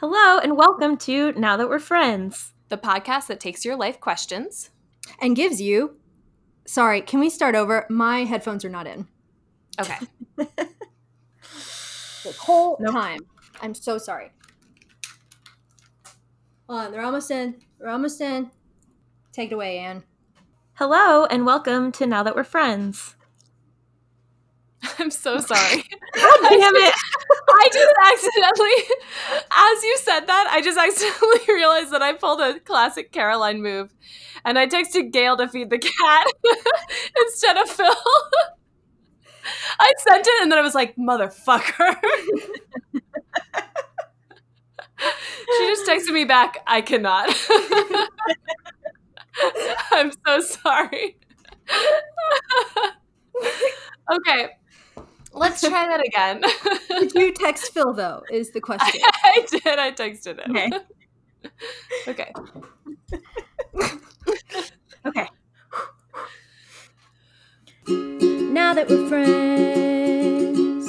Hello, and welcome to Now That We're Friends. the podcast that takes your life questions. and gives you. Sorry, can we start over? My headphones are not in. Okay. The whole Nope. time. I'm so sorry. Hold on, they're almost in. They're almost in. Take it away, Anne. Hello, and welcome to Now That We're Friends. I'm so sorry. Damn it! I just accidentally, as you said that, I just accidentally realized that I pulled a classic Caroline move. And I texted Gail to feed the cat instead of Phil. I sent it and then I was like, motherfucker. she just texted me back, I cannot. I'm so sorry. okay, let's try that again. Did you text Phil though? Is the question. I did. I texted him. Okay. Okay. Okay. now that we're friends,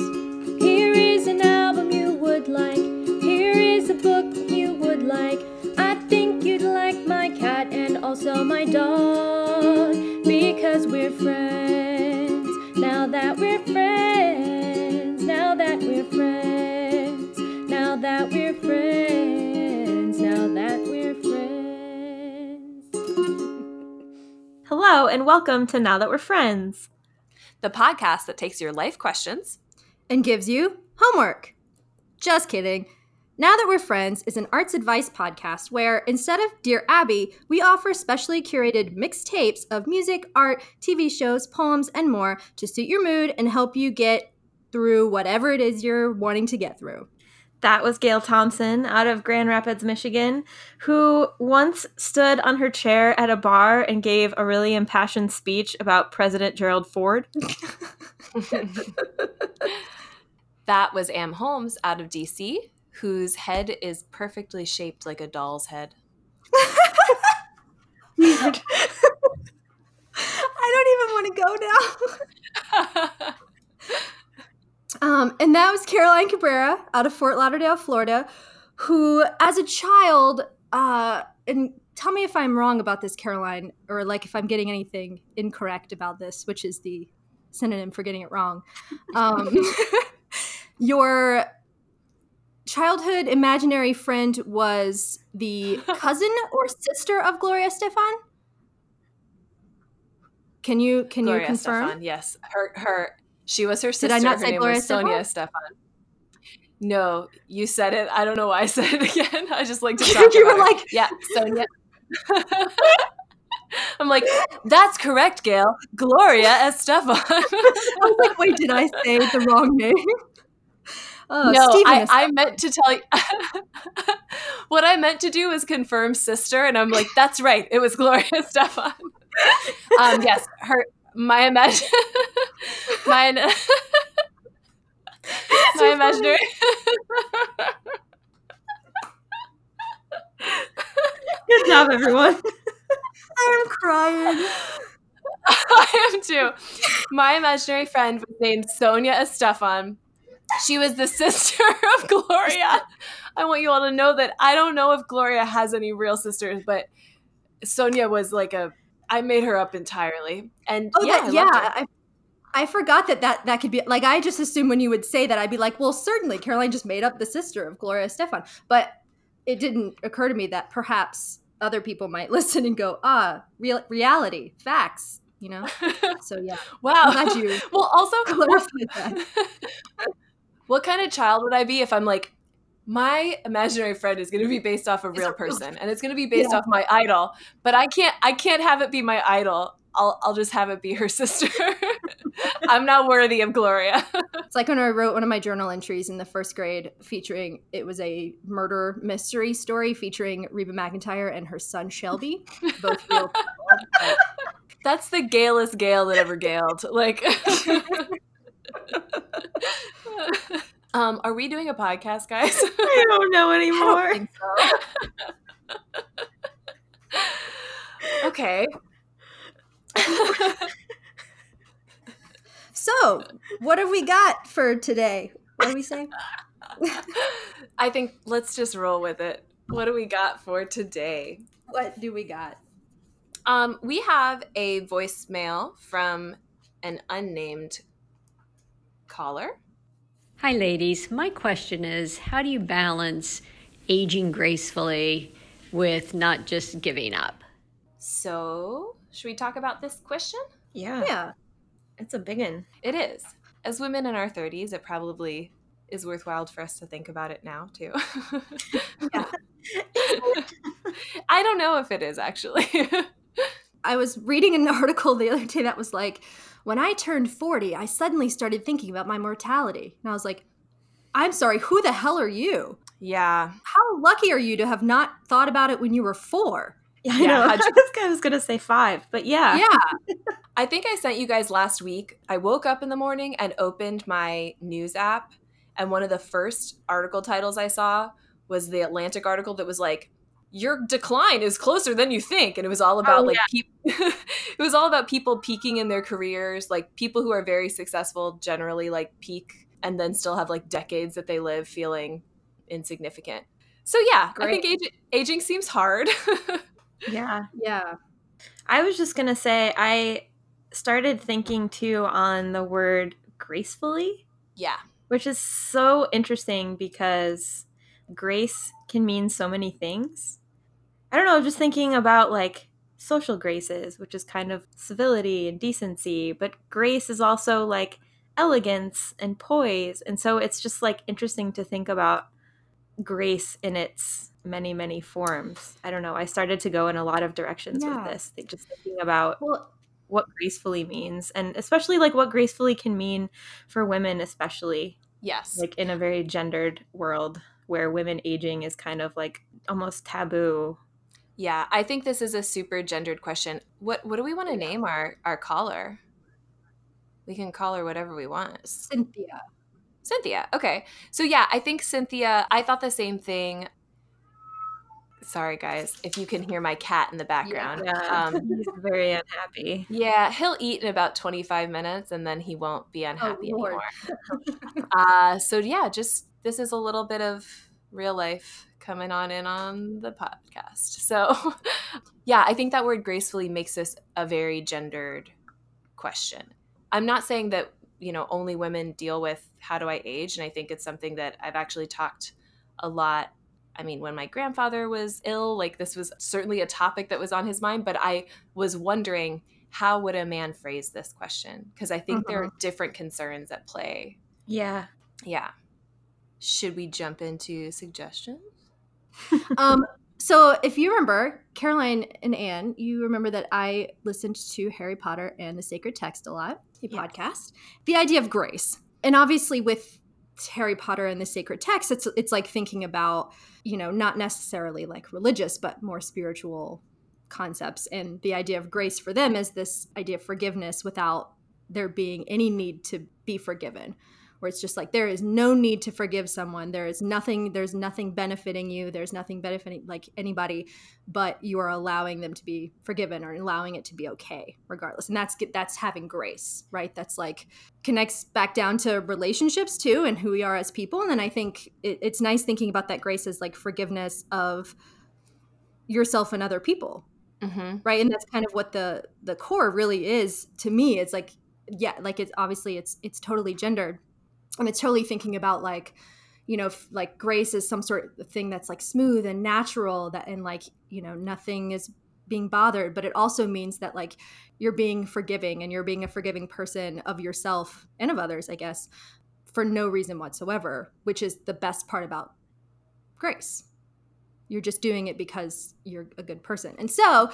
here is an album you would like. Here is a book you would like. I think you'd like my cat and also my dog because we're friends. Now that we're friends, now that we're friends, now that we're friends, now that we're friends. Hello, and welcome to Now That We're Friends. The podcast that takes your life questions. and gives you homework. Just kidding. Now That We're Friends is an arts advice podcast where, instead of Dear Abby, we offer specially curated mixed tapes of music, art, TV shows, poems, and more to suit your mood and help you get through whatever it is you're wanting to get through. That was Gail Thompson out of Grand Rapids, Michigan, who once stood on her chair at a bar and gave a really impassioned speech about President Gerald Ford. that was Anne Holmes out of DC, whose head is perfectly shaped like a doll's head. I don't even want to go now. Um, and that was Caroline Cabrera out of Fort Lauderdale, Florida, who, as a child, uh, and tell me if I'm wrong about this, Caroline, or like if I'm getting anything incorrect about this, which is the synonym for getting it wrong. Um, your childhood imaginary friend was the cousin or sister of Gloria Estefan. Can you can Gloria you confirm? Estefan, yes. Her her she was her sister. Did I not her say Gloria Sonia Estefan. No, you said it. I don't know why I said it again. I just like to talk You were her. like- yeah, Sonia. I'm like, that's correct, Gail. Gloria Estefan. I was like, wait, did I say the wrong name? Oh, no, Steven I, I meant to tell you. what I meant to do was confirm sister, and I'm like, that's right. It was Gloria Estefan. um, yes, her my imagine my my imaginary. Good job, everyone. I'm crying. I am too. My imaginary friend was named Sonia Estefan. She was the sister of Gloria. I want you all to know that I don't know if Gloria has any real sisters, but Sonia was like a. I made her up entirely, and Oh, yeah, that, I yeah. I, I forgot that, that that could be like I just assumed when you would say that I'd be like, well, certainly Caroline just made up the sister of Gloria Estefan, but it didn't occur to me that perhaps other people might listen and go, ah, real reality, facts, you know. So yeah, wow. I'm glad you well, also, what, clarified that. what kind of child would I be if I'm like, my imaginary friend is going to be based off a real person, and it's going to be based Yeah. off my idol, but I can't, I can't have it be my idol. I'll, I'll just have it be her sister. I'm not worthy of Gloria. It's like when I wrote one of my journal entries in the first grade featuring it was a murder mystery story featuring Reba McEntire and her son Shelby, both real people. That's the galest Gail that ever galed. Like, um, are we doing a podcast, guys? I don't know I anymore. don't think so. okay. So, what have we got for today? What do we say? I think let's just roll with it. What do we got for today? What do we got? Um, we have a voicemail from an unnamed caller. Hi, ladies. My question is how do you balance aging gracefully with not just giving up? So, should we talk about this question? Yeah. Yeah. It's a big one. It is. As women in our 30s, it probably is worthwhile for us to think about it now, too. I don't know if it is actually. I was reading an article the other day that was like, when I turned 40, I suddenly started thinking about my mortality. And I was like, I'm sorry, who the hell are you? yeah. How lucky are you to have not thought about it when you were four? Yeah, I know. guy was gonna say five, but yeah. Yeah. I think I sent you guys last week. I woke up in the morning and opened my news app, and one of the first article titles I saw was the Atlantic article that was like, "Your decline is closer than you think," and it was all oh, about Oh, like peop- it was all about people peaking in their careers, like people who are very successful generally like peak and then still have like decades that they live feeling insignificant. So yeah, I think ag- aging seems hard. Yeah. Yeah. I was just gonna say I started thinking too on the word gracefully, yeah. which is so interesting because grace can mean so many things. I don't know, just thinking about like social graces, which is kind of civility and decency, but grace is also like elegance and poise. And so it's just like interesting to think about grace in its many, many forms. I don't know. I started to go in a lot of directions Yeah. with this, just thinking about Well, what gracefully means and especially like what gracefully can mean for women especially Yes. like in a very gendered world where women aging is kind of like almost taboo Yeah, I think this is a super gendered question. What what do we want to name our our caller? We can call her whatever we want. Cynthia. Cynthia. Okay. So yeah, I think Cynthia, I thought the same thing. Sorry guys, if you can hear my cat in the background. yeah Um he's very unhappy yeah, he'll eat in about 25 minutes and then he won't be unhappy Lord. anymore. uh so yeah, just this is a little bit of real life coming on in on the podcast. So yeah, I think that word gracefully makes this a very gendered question. I'm not saying that, you know, only women deal with how do I age and I think it's something that I've actually talked a lot I mean, when my grandfather was ill, like this was certainly a topic that was on his mind, but I was wondering how would a man phrase this question? Because I think there are mm-hmm. different concerns at play. yeah Yeah. Should we jump into suggestions? Um, so if you remember, Caroline and Anne, you remember that I listened to Harry Potter and the Sacred Text a lot, a Yeah. podcast. The idea of grace. And obviously with Harry Potter and the Sacred Text, it's it's like thinking about, you know, not necessarily like religious, but more spiritual concepts. And the idea of grace for them is this idea of forgiveness without there being any need to be forgiven where it's just like there is no need to forgive someone. There is nothing there's nothing benefiting you. There's nothing benefiting like anybody but you are allowing them to be forgiven or allowing it to be okay regardless. And that's that's having grace right? That's like connects back down to relationships too and who we are as people. And then i think it, it's nice thinking about that grace as like forgiveness of yourself and other people. Mm-hmm. right? And that's kind of what the the core really is to me. It's like yeah like it's obviously it's it's totally gendered and it's totally thinking about like you know f- like grace is some sort of thing that's like smooth and natural that and like you know nothing is being bothered but it also means that like you're being forgiving and you're being a forgiving person of yourself and of others i guess for no reason whatsoever which is the best part about grace. You're just doing it because you're a good person. And so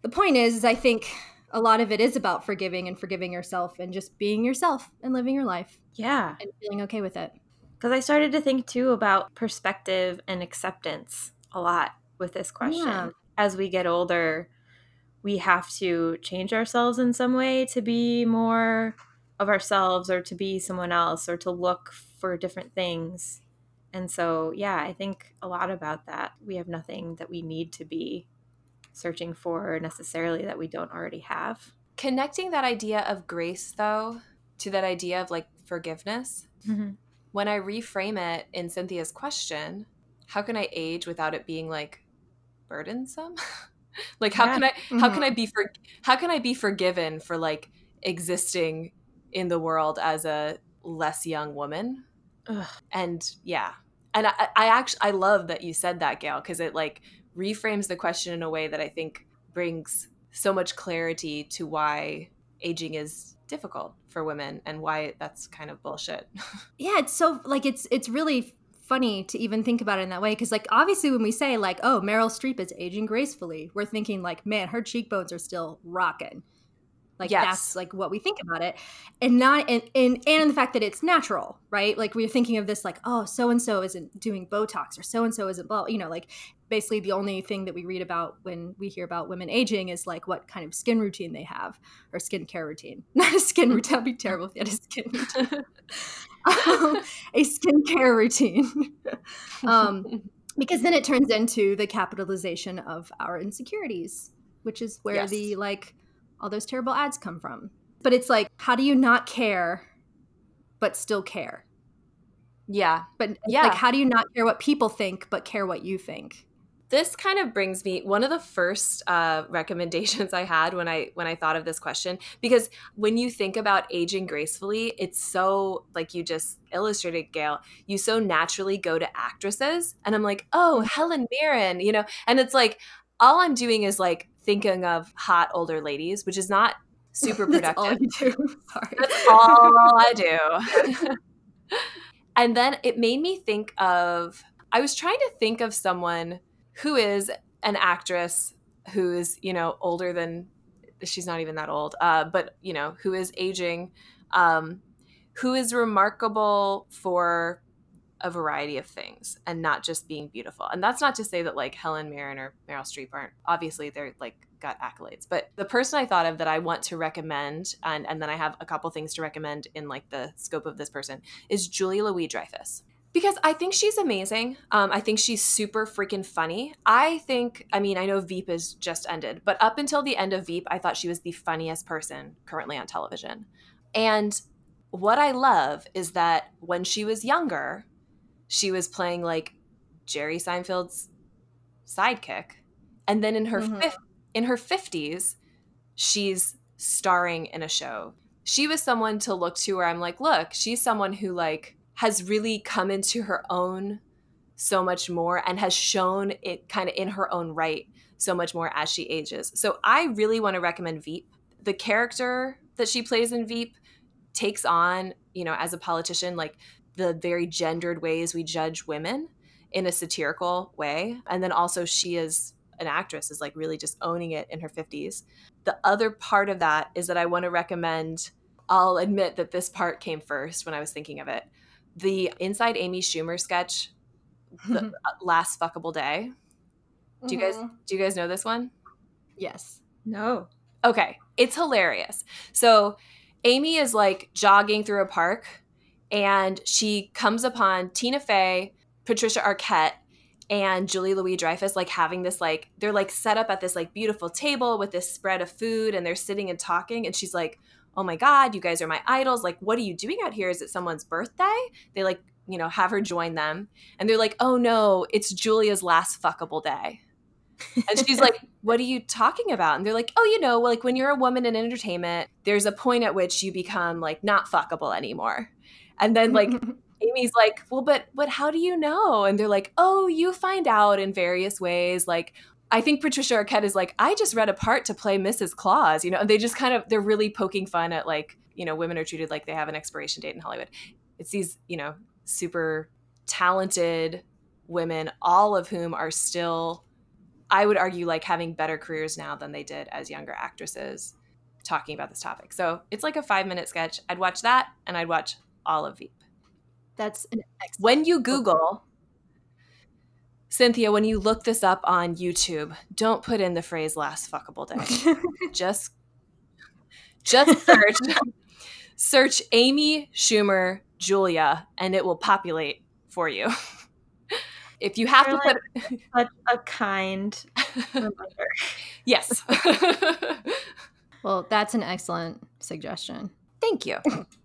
the point is, is i think a lot of it is about forgiving and forgiving yourself and just being yourself and living your life yeah. and feeling okay with it. Because i started to think too about perspective and acceptance a lot with this question. Yeah. as we get older we have to change ourselves in some way to be more of ourselves or to be someone else or to look for different things. And so yeah i think a lot about that. We have nothing that we need to be searching for necessarily that we don't already have Connecting that idea of grace, though, to that idea of like forgiveness, mm-hmm. when I reframe it in Cynthia's question, how can I age without it being like burdensome? like how Yeah. can I how mm-hmm. can I be for how can I be forgiven for like existing in the world as a less young woman? Ugh. And yeah. And I, I actually I love that you said that, Gail, because it like reframes the question in a way that I think brings so much clarity to why aging is difficult for women and why that's kind of bullshit. yeah it's so like it's it's really funny to even think about it in that way because like obviously when we say like oh meryl streep is aging gracefully we're thinking like man her cheekbones are still rocking like Yes. that's like what we think about it and not and, and and the fact that it's natural right like we're thinking of this like oh so and so isn't doing botox or so and so isn't blah you know like basically the only thing that we read about when we hear about women aging is like what kind of skin routine they have or skincare routine not a skin routine that'd be terrible if you had a skin routine um, a skincare routine. um, because then it turns into the capitalization of our insecurities, which is where Yes. the like all those terrible ads come from. But it's like, how do you not care, but still care? yeah. But Yeah. like, how do you not care what people think, but care what you think? this kind of brings me one of the first uh, recommendations i had when i when i thought of this question because when you think about aging gracefully it's so like you just illustrated gail you so naturally go to actresses and i'm like oh helen mirren you know and it's like all i'm doing is like thinking of hot older ladies which is not super That's productive all you do. Sorry. that's all I do. and then it made me think of I was trying to think of someone who is an actress who is, you know, older than she's not even that old, uh, but you know, who is aging, um, who is remarkable for a variety of things and not just being beautiful. And that's not to say that like Helen Mirren or Meryl Streep aren't obviously they're like got accolades. But the person I thought of that I want to recommend, and, and then I have a couple things to recommend in like the scope of this person, is Julia Louis-Dreyfus. Because I think she's amazing. Um, I think she's super freaking funny. I think, I mean, I know Veep is just ended, but up until the end of Veep, I thought she was the funniest person currently on television. And what I love is that when she was younger, she was playing like Jerry Seinfeld's sidekick. And then in her Mhm. fif- in her 50s, she's starring in a show. She was someone to look to where I'm like, look, she's someone who like has really come into her own so much more and has shown it kind of in her own right so much more as she ages. So I really want to recommend Veep. The character that she plays in Veep takes on, you know, as a politician, like the very gendered ways we judge women in a satirical way. And then also she is an actress is like really just owning it in her 50s. The other part of that is that I want to recommend I'll admit that this part came first when I was thinking of it. The Inside Amy Schumer sketch the uh, last fuckable day. Do you guys Mhm. do you guys know this one? Yes. No. Okay, it's hilarious. So Amy is like jogging through a park and she comes upon Tina Fey, Patricia Arquette, and Julia Louis-Dreyfus like having this like they're like set up at this like beautiful table with this spread of food and they're sitting and talking and she's like, "Oh my god, you guys are my idols. Like what are you doing out here? Is it someone's birthday?" They like, you know, have her join them and they're like, "Oh no, it's Julia's last fuckable day." And she's like, What are you talking about? And they're like, Oh, you know, like when you're a woman in entertainment, there's a point at which you become like not fuckable anymore. And then like Amy's like, Well, but but how do you know? And they're like, Oh, you find out in various ways. Like I think Patricia Arquette is like, I just read a part to play Mrs. Claus, you know, and they just kind of they're really poking fun at like, you know, women are treated like they have an expiration date in Hollywood. It's these, you know, super talented women, all of whom are still I would argue like having better careers now than they did as younger actresses talking about this topic. So it's like a five minute sketch. I'd watch that and I'd watch of Veep. That's an excellent. When you Google, Cynthia, when you look this up on YouTube, don't put in the phrase last fuckable day. just just search search Amy Schumer Julia and it will populate for you. if you have to You're put Such a kind reminder. yes. Well, that's an excellent suggestion. Thank you.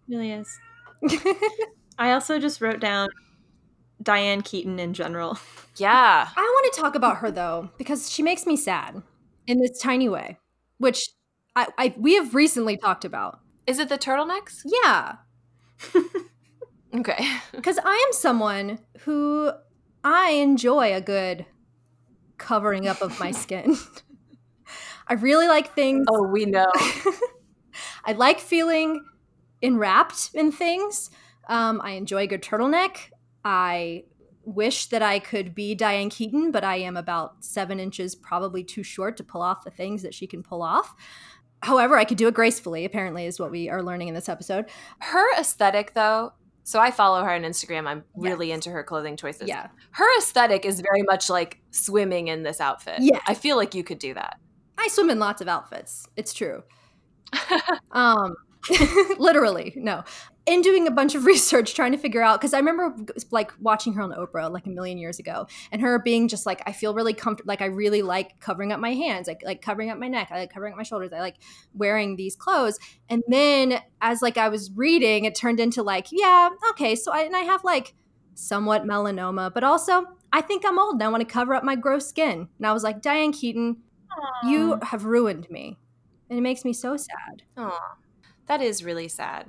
really is. I also just wrote down Diane Keaton in general. Yeah. I want to talk about her though because she makes me sad in this tiny way, which I, I we have recently talked about. Is it the turtlenecks? Yeah, Okay. because I am someone who I enjoy a good covering up of my skin. I really like things. Oh, we know. I like feeling enwrapped in things. Um, I enjoy a good turtleneck. I wish that I could be Diane Keaton, but I am about seven inches, probably too short to pull off the things that she can pull off. However, I could do it gracefully, apparently, is what we are learning in this episode. Her aesthetic, though, so I follow her on Instagram. I'm really Yes. into her clothing choices. Yeah. Her aesthetic is very much like swimming in this outfit. Yeah. I feel like you could do that. I swim in lots of outfits. It's true. um, literally, no. In doing a bunch of research, trying to figure out, because I remember like watching her on Oprah like a million years ago, and her being just like, I feel really comfortable. Like I really like covering up my hands, like like covering up my neck. I like covering up my shoulders. I like wearing these clothes. And then as like I was reading, it turned into like, yeah, okay. So I and I have like somewhat melanoma, but also I think I'm old and I want to cover up my gross skin. And I was like, Diane Keaton, you have ruined me. And it makes me so sad. Oh, that is really sad.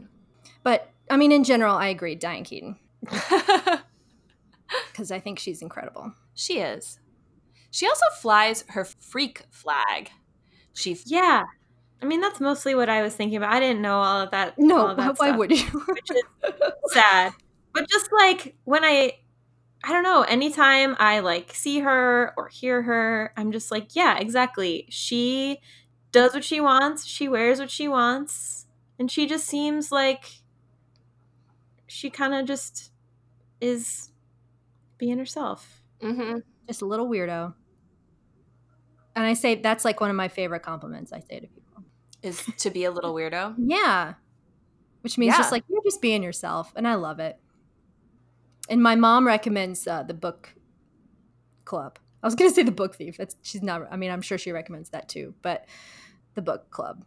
But I mean, in general, I agree, Diane Keaton, because I think she's incredible. she is. She also flies her freak flag. She Yeah. I mean, that's mostly what I was thinking about. I didn't know all of that. all No, of that why stuff, would you? Which is sad. But just like when I, I don't know, anytime I like see her or hear her, I'm just like, yeah, exactly. She does what she wants. She wears what she wants. And she just seems like she kind of just is being herself. hmm Just a little weirdo. And I say that's like one of my favorite compliments I say to people. is to be a little weirdo. Yeah. Which means just like you're just being yourself. And I love it. And my mom recommends uh, the book club. I was going to say the book thief. That's she's not, I mean, I'm sure she recommends that too, but the book club.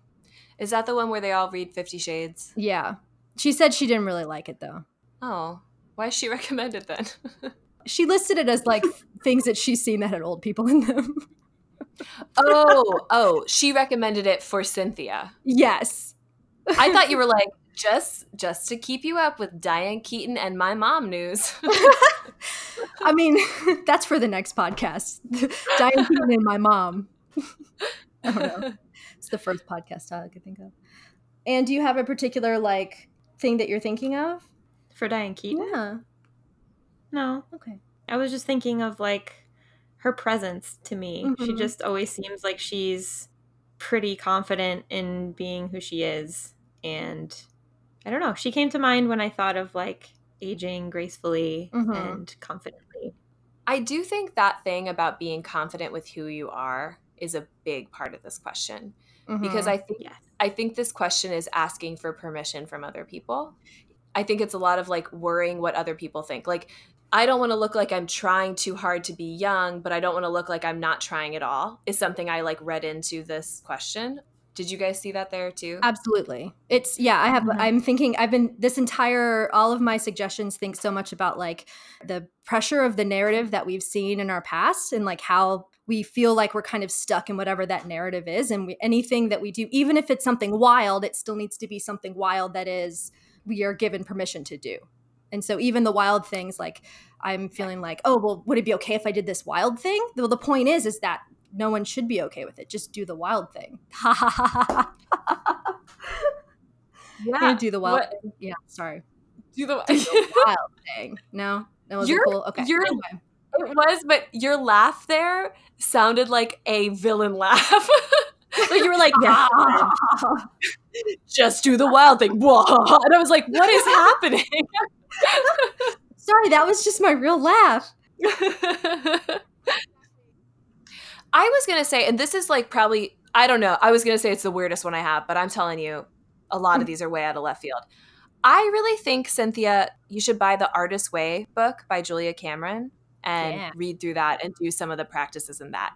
Is that the one where they all read Fifty Shades? Yeah. She said she didn't really like it though. Oh, why is she recommended then? She listed it as like things that she's seen that had old people in them. oh, oh, she recommended it for Cynthia. yes. I thought you were like just just to keep you up with Diane Keaton and my mom news. I mean, that's for the next podcast. Diane Keaton and my mom. I don't know. It's the first podcast I could think of. And do you have a particular like thing that you're thinking of? For Diane Keaton? Yeah. No. Okay. I was just thinking of like her presence to me. She Mhm. just always seems like she's pretty confident in being who she is. And I don't know. She came to mind when I thought of like aging gracefully Mhm. and confidently. I do think that thing about being confident with who you are is a big part of this question because I think Yes. I think this question is asking for permission from other people. I think it's a lot of like worrying what other people think. Like I don't want to look like I'm trying too hard to be young, but I don't want to look like I'm not trying at all. Is something I like read into this question. Did you guys see that there too? Absolutely. It's yeah, I have Mhm. I'm thinking I've been this entire all of my suggestions think so much about like the pressure of the narrative that we've seen in our past and like how we feel like we're kind of stuck in whatever that narrative is and we, anything that we do even if it's something wild it still needs to be something wild that is we are given permission to do. And so even the wild things like I'm feeling like, "Oh, well, would it be okay if I did this wild thing?" Well, the point is is that no one should be okay with it. Just do the wild thing. Ha ha ha ha. ha. yeah. Do the wild What- thing. Yeah, sorry. Do the Wild thing. No, that was cool. Okay. you're- anyway. It was, but your laugh there sounded like a villain laugh. like you were like, Yeah. just do the wild thing. And I was like, what is happening? sorry, that was just my real laugh. I was going to say, and this is like probably, I don't know. I was going to say it's the weirdest one I have, but I'm telling you, a lot of mm. these are way out of left field. I really think, Cynthia, you should buy the Artist's Way book by Julia Cameron and Yeah. read through that and do some of the practices in that.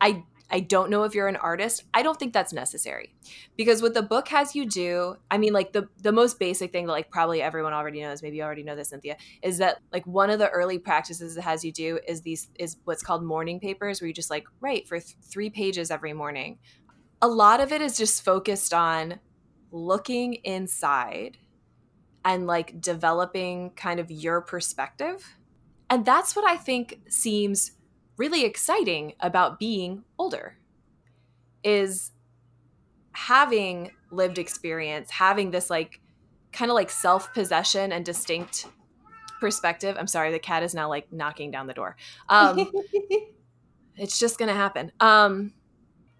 I I don't know if you're an artist. I don't think that's necessary. Because what the book has you do, I mean like the the most basic thing that like probably everyone already knows, maybe you already know this Cynthia, is that like one of the early practices it has you do is these is what's called morning papers where you just like write for th- 3 pages every morning. A lot of it is just focused on looking inside and like developing kind of your perspective. And that's what I think seems really exciting about being older is having lived experience, having this like kind of like self-possession and distinct perspective. I'm sorry, the cat is now like knocking down the door. Um, it's just going to happen. Um,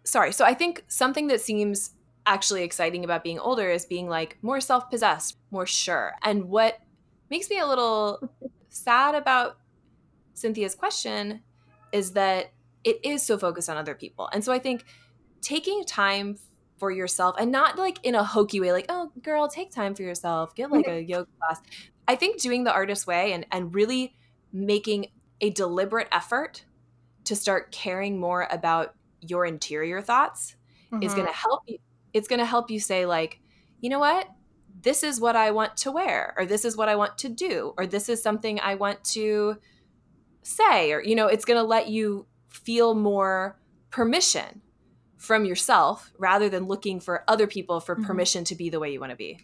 sorry. So I think something that seems actually exciting about being older is being like more self-possessed, more sure. And what makes me a little sad about Cynthia's question is that it is so focused on other people. And so I think taking time for yourself and not like in a hokey way, like, oh, girl, take time for yourself, get like a yoga class. I think doing the artist way and, and really making a deliberate effort to start caring more about your interior thoughts mm-hmm. is going to help you. It's going to help you say, like, you know what? This is what I want to wear, or this is what I want to do, or this is something I want to say or you know it's going to let you feel more permission from yourself rather than looking for other people for mm-hmm. permission to be the way you want to be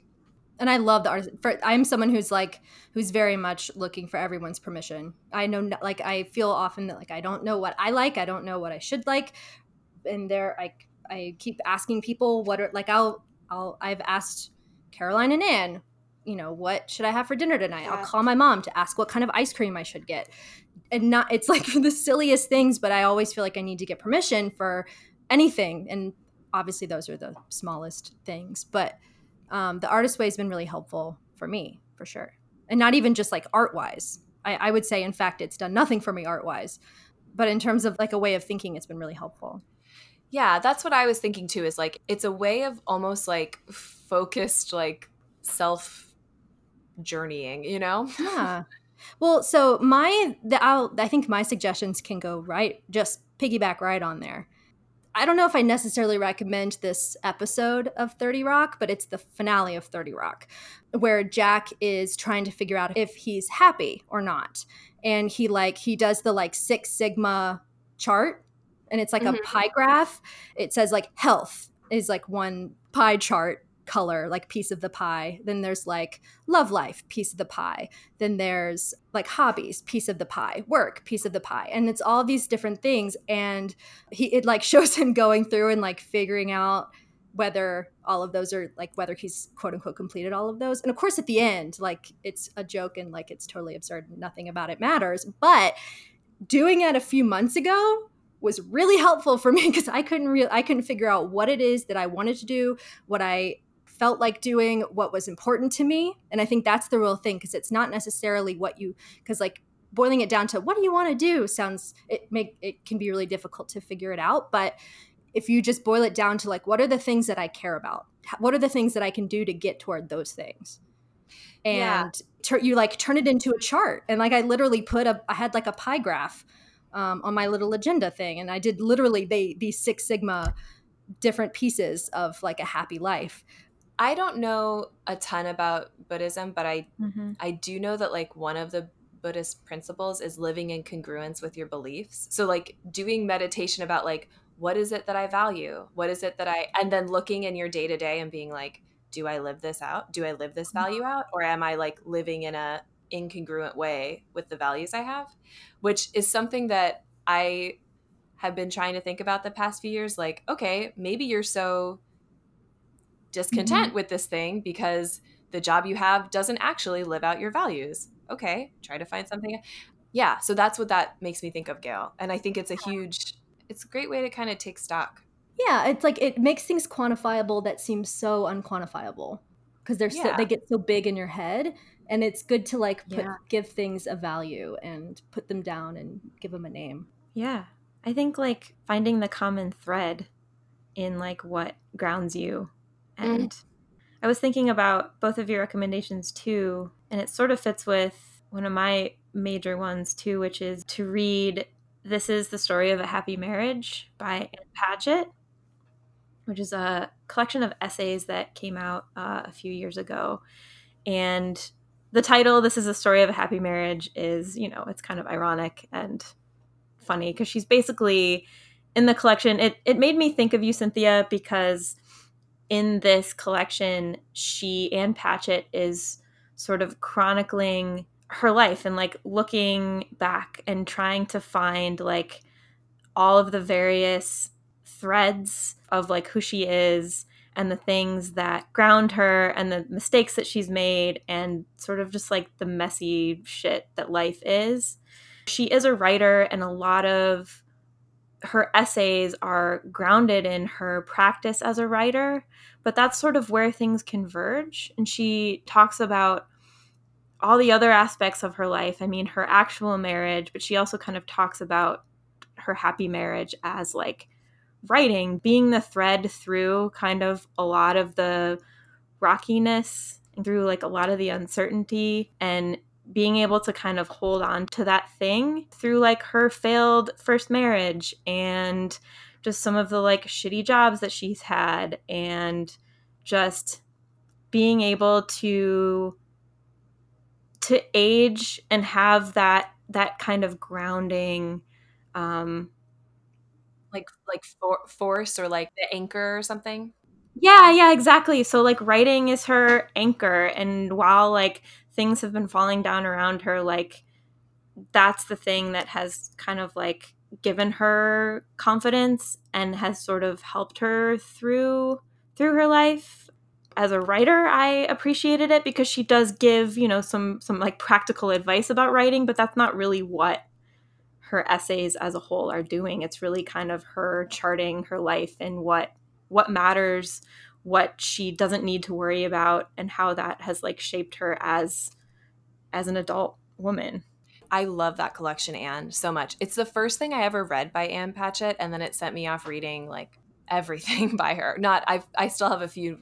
and i love the art for, i'm someone who's like who's very much looking for everyone's permission i know like i feel often that like i don't know what i like i don't know what i should like and there i i keep asking people what are like i'll i'll i've asked caroline and anne you know what should i have for dinner tonight? Yeah. i'll call my mom to ask what kind of ice cream i should get. And not it's like the silliest things but i always feel like i need to get permission for anything. And obviously those are the smallest things but um, the artist way has been really helpful for me for sure. And not even just like art wise I, I would say in fact it's done nothing for me art wise but in terms of like a way of thinking it's been really helpful. Yeah that's what i was thinking too is like it's a way of almost like focused like self journeying you know yeah well, so my the I'll, I think my suggestions can go right just piggyback right on there. I don't know if I necessarily recommend this episode of 30 Rock, but it's the finale of 30 Rock where Jack is trying to figure out if he's happy or not. And he like he does the like 6 sigma chart and it's like mm-hmm. a pie graph. It says like health is like one pie chart color like piece of the pie. Then there's like love life piece of the pie. Then there's like hobbies piece of the pie. Work piece of the pie. And it's all these different things. And he it like shows him going through and like figuring out whether all of those are like whether he's quote unquote completed all of those. And of course at the end like it's a joke and like it's totally absurd nothing about it matters. But doing it a few months ago was really helpful for me because I couldn't real I couldn't figure out what it is that I wanted to do, what I felt like doing what was important to me. And i think that's the real thing because it's not necessarily what you because like boiling it down to what do you want to do? sounds it make it can be really difficult to figure it out. But if you just boil it down to like what are the things that i care about? What are the things that i can do to get toward those things? And yeah. tur- you like turn it into a chart. And like i literally put a i had like a pie graph um, on my little agenda thing. And i did literally they these six sigma different pieces of like a happy life I don't know a ton about Buddhism, but I mm-hmm. I do know that like one of the Buddhist principles is living in congruence with your beliefs. So like doing meditation about like what is it that I value? What is it that I and then looking in your day to day and being like, do I live this out? Do I live this mm-hmm. value out? Or am I like living in a incongruent way with the values I have? Which is something that I have been trying to think about the past few years. Like, okay, maybe you're so discontent mm-hmm. with this thing because the job you have doesn't actually live out your values. Okay, try to find something. Yeah, so that's what that makes me think of, Gail. And I think it's a huge, it's a great way to kind of take stock. Yeah, it's like it makes things quantifiable that seem so unquantifiable because they're yeah. so, they get so big in your head, and it's good to like put, yeah. give things a value and put them down and give them a name. Yeah, I think like finding the common thread in like what grounds you. And mm. I was thinking about both of your recommendations too, and it sort of fits with one of my major ones too, which is to read this is the story of a happy marriage by Ann Patchett, which is a collection of essays that came out uh, a few years ago. And the title, This is a Story of a Happy Marriage, is, you know, it's kind of ironic and funny because she's basically in the collection. It, it made me think of you, Cynthia, because in this collection, she, Ann Patchett, is sort of chronicling her life and like looking back and trying to find like all of the various threads of like who she is and the things that ground her and the mistakes that she's made and sort of just like the messy shit that life is. She is a writer and a lot of her essays are grounded in her practice as a writer, but that's sort of where things converge and she talks about all the other aspects of her life. I mean, her actual marriage, but she also kind of talks about her happy marriage as like writing being the thread through kind of a lot of the rockiness through like a lot of the uncertainty and being able to kind of hold on to that thing through like her failed first marriage and just some of the like shitty jobs that she's had and just being able to to age and have that that kind of grounding um like like for, force or like the anchor or something? Yeah yeah exactly. So like writing is her anchor and while like things have been falling down around her like that's the thing that has kind of like given her confidence and has sort of helped her through through her life. As a writer i appreciated it because she does give you know some some like practical advice about writing but that's not really what her essays as a whole are doing. It's really kind of her charting her life and what what matters what she doesn't need to worry about and how that has like shaped her as as an adult woman I love that collection, Anne, so much. It's the first thing I ever read by Ann Patchett, and then it sent me off reading like everything by her. Not I I still have a few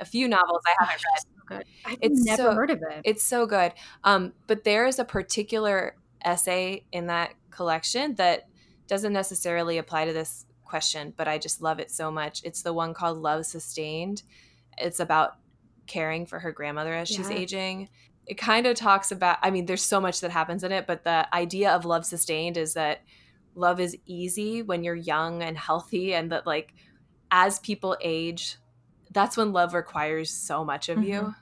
a few novels I haven't read. so I've It's never so- heard of it. It's so good. Um, but there is a particular essay in that collection that doesn't necessarily apply to this question, but I just love it so much. It's the one called Love Sustained. It's about caring for her grandmother as she's aging. It kind of talks about, I mean, there's so much that happens in it, but the idea of love sustained is that love is easy when you're young and healthy, and that, like, as people age, that's when love requires so much of you Mhm.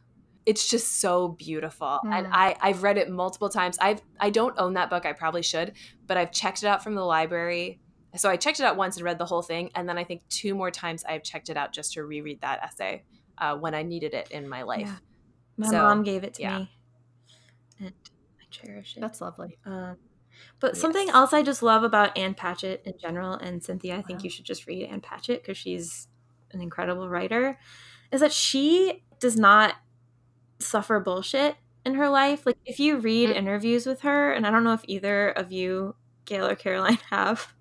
it's just so beautiful and Mm. i i've read it multiple times i've i don't own that book i probably should but i've checked it out from the library so i checked it out once and read the whole thing and then i think two more times i've checked it out just to reread that essay uh, when i needed it in my life Yeah. my So, mom gave it to yeah. me and i cherish it That's lovely. Um, but something else I just love about Ann Patchett in general, and Cynthia, I think Wow. you should just read Ann Patchett because she's an incredible writer, is that she does not suffer bullshit in her life. Like, if you read Mm. interviews with her, and I don't know if either of you, Gail or Caroline, have,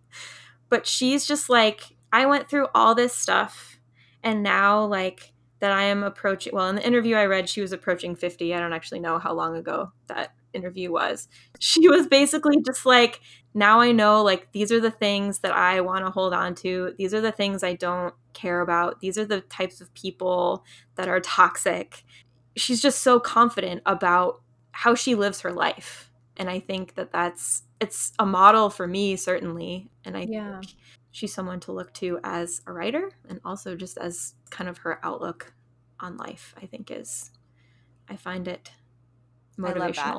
but she's just like, I went through all this stuff, and now, like, that I am approaching, well, in the interview I read, she was approaching 50. I don't actually know how long ago that interview was. She was basically just like, now I know, like, these are the things that I want to hold on to. These are the things I don't care about. These are the types of people that are toxic. She's just so confident about how she lives her life. And I think that that's, it's a model for me, certainly. And I Yeah. think she's someone to look to as a writer and also just as kind of her outlook on life, I think is, I find it I love that.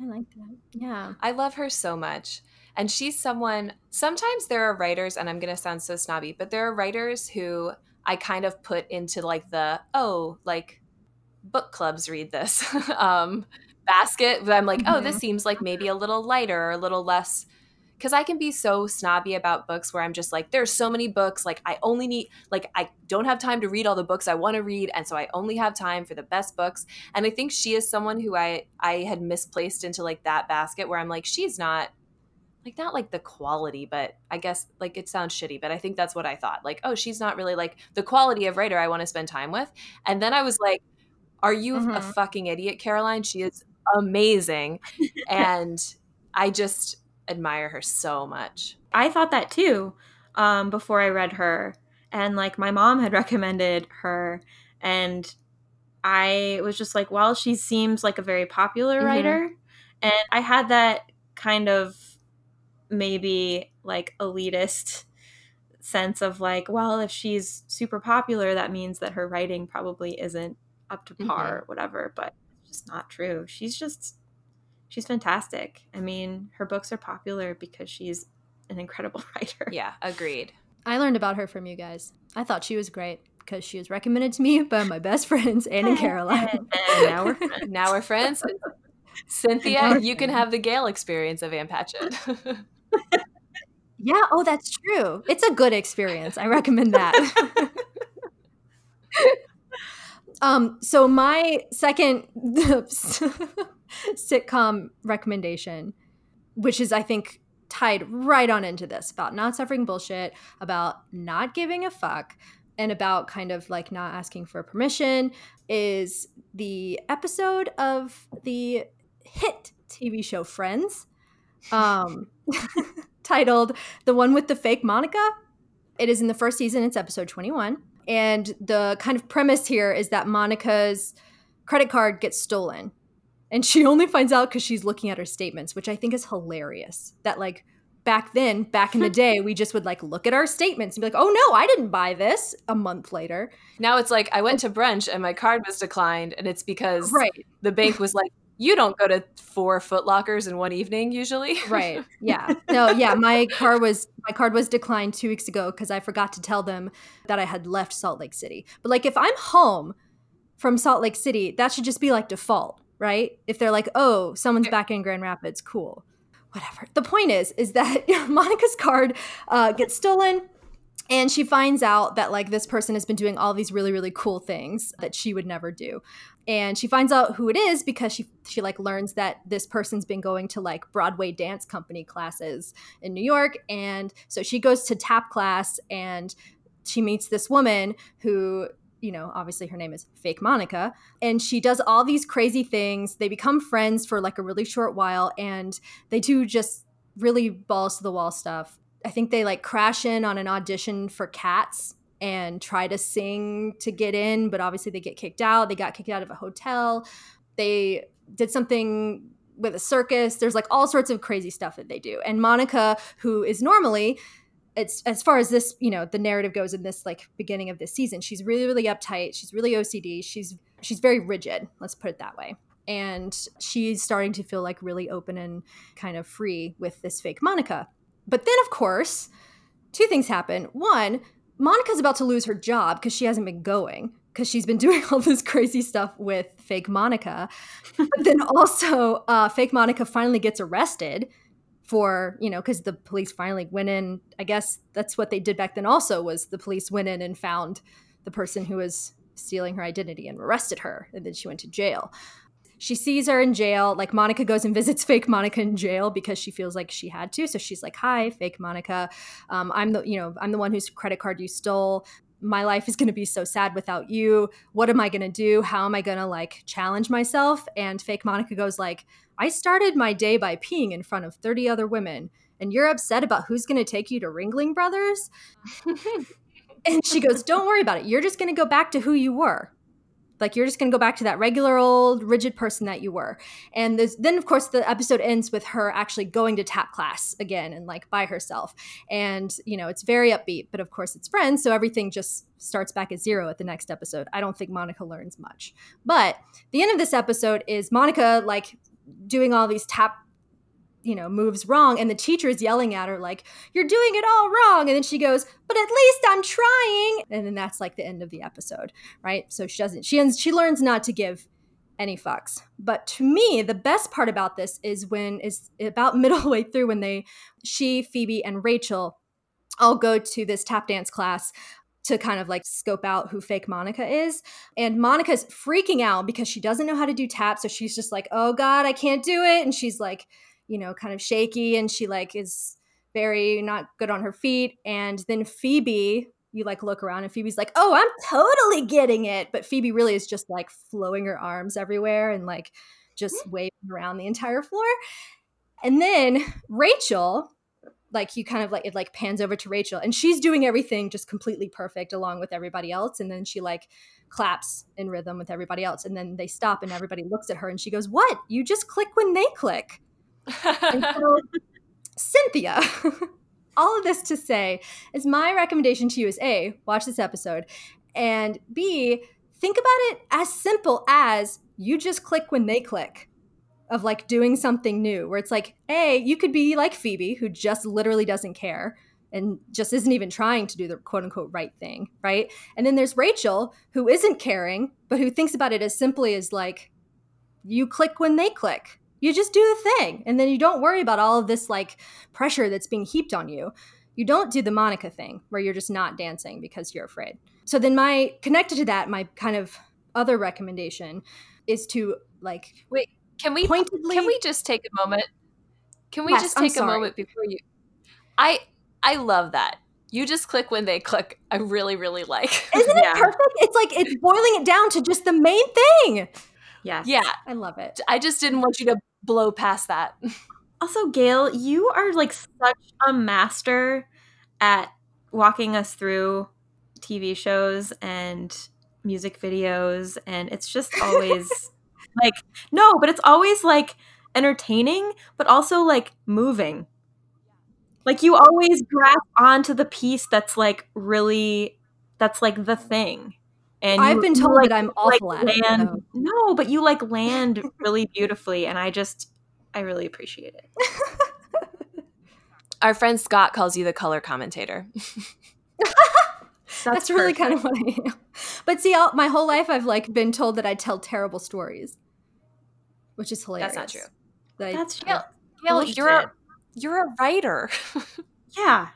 I like that. Yeah. I love her so much. And she's someone, sometimes there are writers, and I'm going to sound so snobby, but there are writers who I kind of put into like the, oh, like book clubs read this um, basket. But I'm like, oh, this seems like maybe a little lighter or a little less. Because I can be so snobby about books where I'm just like, there's so many books. Like, I only need, like, I don't have time to read all the books I want to read. And so I only have time for the best books and i think she is someone who i i had misplaced into like that basket where i'm like she's not like not like the quality but i guess like it sounds shitty but i think that's what i thought like oh she's not really like the quality of writer i want to spend time with and then i was like are you a Mhm. fucking idiot caroline she is amazing and i just admire her so much. I thought that too um, before I read her. And like my mom had recommended her, and I was just like, well, she seems like a very popular Mhm. writer. And I had that kind of maybe like elitist sense of like, well, if she's super popular, that means that her writing probably isn't up to par or whatever. But just not true. She's just, she's fantastic. I mean, her books are popular because she's an incredible writer. Yeah, agreed. I learned about her from you guys. I thought she was great because she was recommended to me by my best friends, Anne and Caroline. And now we're friends. Now we're friends. Cynthia, you can have the Gail experience of Ann Patchett. Yeah, oh, that's true. It's a good experience. I recommend that. Um, so my second sitcom recommendation, which is I think tied right on into this about not suffering bullshit, about not giving a fuck, and about kind of like not asking for permission, is the episode of the hit TV show Friends. Um titled The One with the Fake Monica. It is in the first season, it's episode 21. And the kind of premise here is that Monica's credit card gets stolen. And she only finds out because she's looking at her statements, which I think is hilarious. That, like, back then, back in the day, we just would, like, look at our statements and be like, oh no, I didn't buy this a month later. now it's like I went to brunch and my card was declined, and it's because Right. the bank was like, you don't go to four foot lockers in one evening usually. Right. Yeah. No, yeah, my car was my card was declined 2 weeks ago cuz I forgot to tell them that I had left Salt Lake City. But like if I'm home from Salt Lake City, that should just be like default, right? If they're like, "Oh, someone's back in Grand Rapids, cool." Whatever. The point is is that Monica's card uh, gets stolen and she finds out that like this person has been doing all these really really cool things that she would never do and she finds out who it is because she she like learns that this person's been going to like Broadway dance company classes in New York. And so she goes to tap class and she meets this woman who you know obviously her name is fake Monica. And she does all these crazy things. They become friends for like a really short while and they do just really balls to the wall stuff. I think they like crash in on an audition for Cats and try to sing to get in, but obviously they get kicked out. They got kicked out of a hotel. They did something with a circus. There's like all sorts of crazy stuff that they do. And Monica, who is normally it's as far as this, you know, the narrative goes in this like beginning of this season, she's really really uptight. She's really OCD. She's she's very rigid, let's put it that way. And she's starting to feel like really open and kind of free with this fake Monica. But then, of course, two things happen. One, Monica's about to lose her job because she hasn't been going because she's been doing all this crazy stuff with fake Monica. but then also, uh, fake Monica finally gets arrested for, you know, because the police finally went in. I guess that's what they did back then also was the police went in and found the person who was stealing her identity and arrested her. And then she went to jail she sees her in jail. Like Monica goes and visits fake Monica in jail because she feels like she had to. So she's like, "Hi, fake Monica. Um, I'm the you know I'm the one whose credit card you stole. My life is going to be so sad without you. What am I going to do? How am I going to like challenge myself?" And fake Monica goes like, "I started my day by peeing in front of 30 other women." And you're upset about who's going to take you to Ringling Brothers? and she goes, Don't worry about it. You're just going to go back to who you were. Like you're just going to go back to that regular old rigid person that you were. And then, of course, the episode ends with her actually going to tap class again and like by herself. And, you know, it's very upbeat, but of course it's friends. So everything just starts back at zero at the next episode. I don't think Monica learns much. But the end of this episode is Monica like doing all these tap you know moves wrong and the teacher is yelling at her like you're doing it all wrong and then she goes but at least i'm trying and then that's like the end of the episode right so she doesn't she ends she learns not to give any fucks but to me the best part about this is when is about middle way through when they she phoebe and rachel all go to this tap dance class to kind of like scope out who fake Monica is. And Monica's freaking out because she doesn't know how to do tap. So she's just like, oh God, I can't do it. And she's like, you know, kind of shaky and she like is very not good on her feet. And then Phoebe, you like look around and Phoebe's like, oh, I'm totally getting it. But Phoebe really is just like flowing her arms everywhere and like just waving around the entire floor. And then Rachel, like you kind of like it like pans over to Rachel and she's doing everything just completely perfect along with everybody else. And then she like claps in rhythm with everybody else. And then they stop and everybody looks at her and she goes, What? You just click when they click. So, Cynthia, all of this to say is my recommendation to you is A, watch this episode, and B, think about it as simple as you just click when they click of like doing something new where it's like, A, you could be like Phoebe, who just literally doesn't care and just isn't even trying to do the quote unquote right thing, right? And then there's Rachel, who isn't caring, but who thinks about it as simply as like, you click when they click. You just do the thing. And then you don't worry about all of this like pressure that's being heaped on you. You don't do the Monica thing where you're just not dancing because you're afraid. So then my connected to that, my kind of other recommendation is to like wait, can we pointedly can we just take a moment? Can we Yes, just take a moment before you I I love that. You just click when they click. I really, really like. Isn't Yeah. it perfect? It's like it's boiling it down to just the main thing. Yeah. yeah. I love it. I just didn't want you to blow past that. Also, Gail, you are like such a master at walking us through TV shows and music videos. And it's just always like, no, but it's always like entertaining, but also like moving. Like you always grasp onto the piece that's like really, that's like the thing. And I've you- been told like, that I'm like awful at it. land, though. No, but you like land really beautifully. And I just, I really appreciate it. Our friend Scott calls you the color commentator. That's, really kind of what I am. But see, all, my whole life I've like been told that I tell terrible stories, which is hilarious. That's not true. That That's true. Gail, Gail, Bullshit. you're a, you're a writer. Yeah,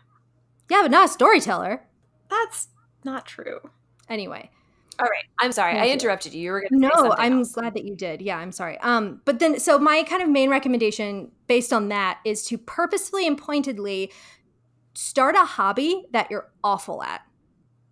yeah, but not a storyteller. that's not true. Anyway, All right. I'm sorry. Thank I interrupted you. You were going to no, I'm else. glad that you did. Yeah, I'm sorry. Um, but then so my kind of main recommendation based on that is to purposefully and pointedly start a hobby that you're awful at,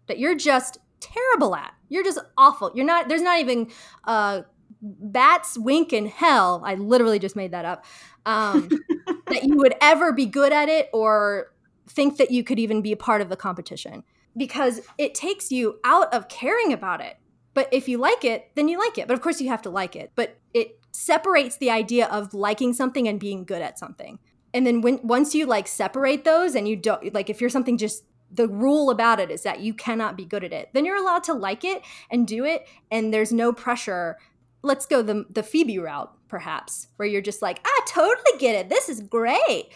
that you're just terrible at. You're just awful. You're not. There's not even uh, bats wink in hell. I literally just made that up. Um, that you would ever be good at it or think that you could even be a part of the competition because it takes you out of caring about it. But if you like it, then you like it. But of course, you have to like it. But it separates the idea of liking something and being good at something. And then when once you like separate those and you don't like if you're something just the rule about it is that you cannot be good at it, then you're allowed to like it and do it and there's no pressure. Let's go the the Phoebe route perhaps, where you're just like, "I totally get it. This is great."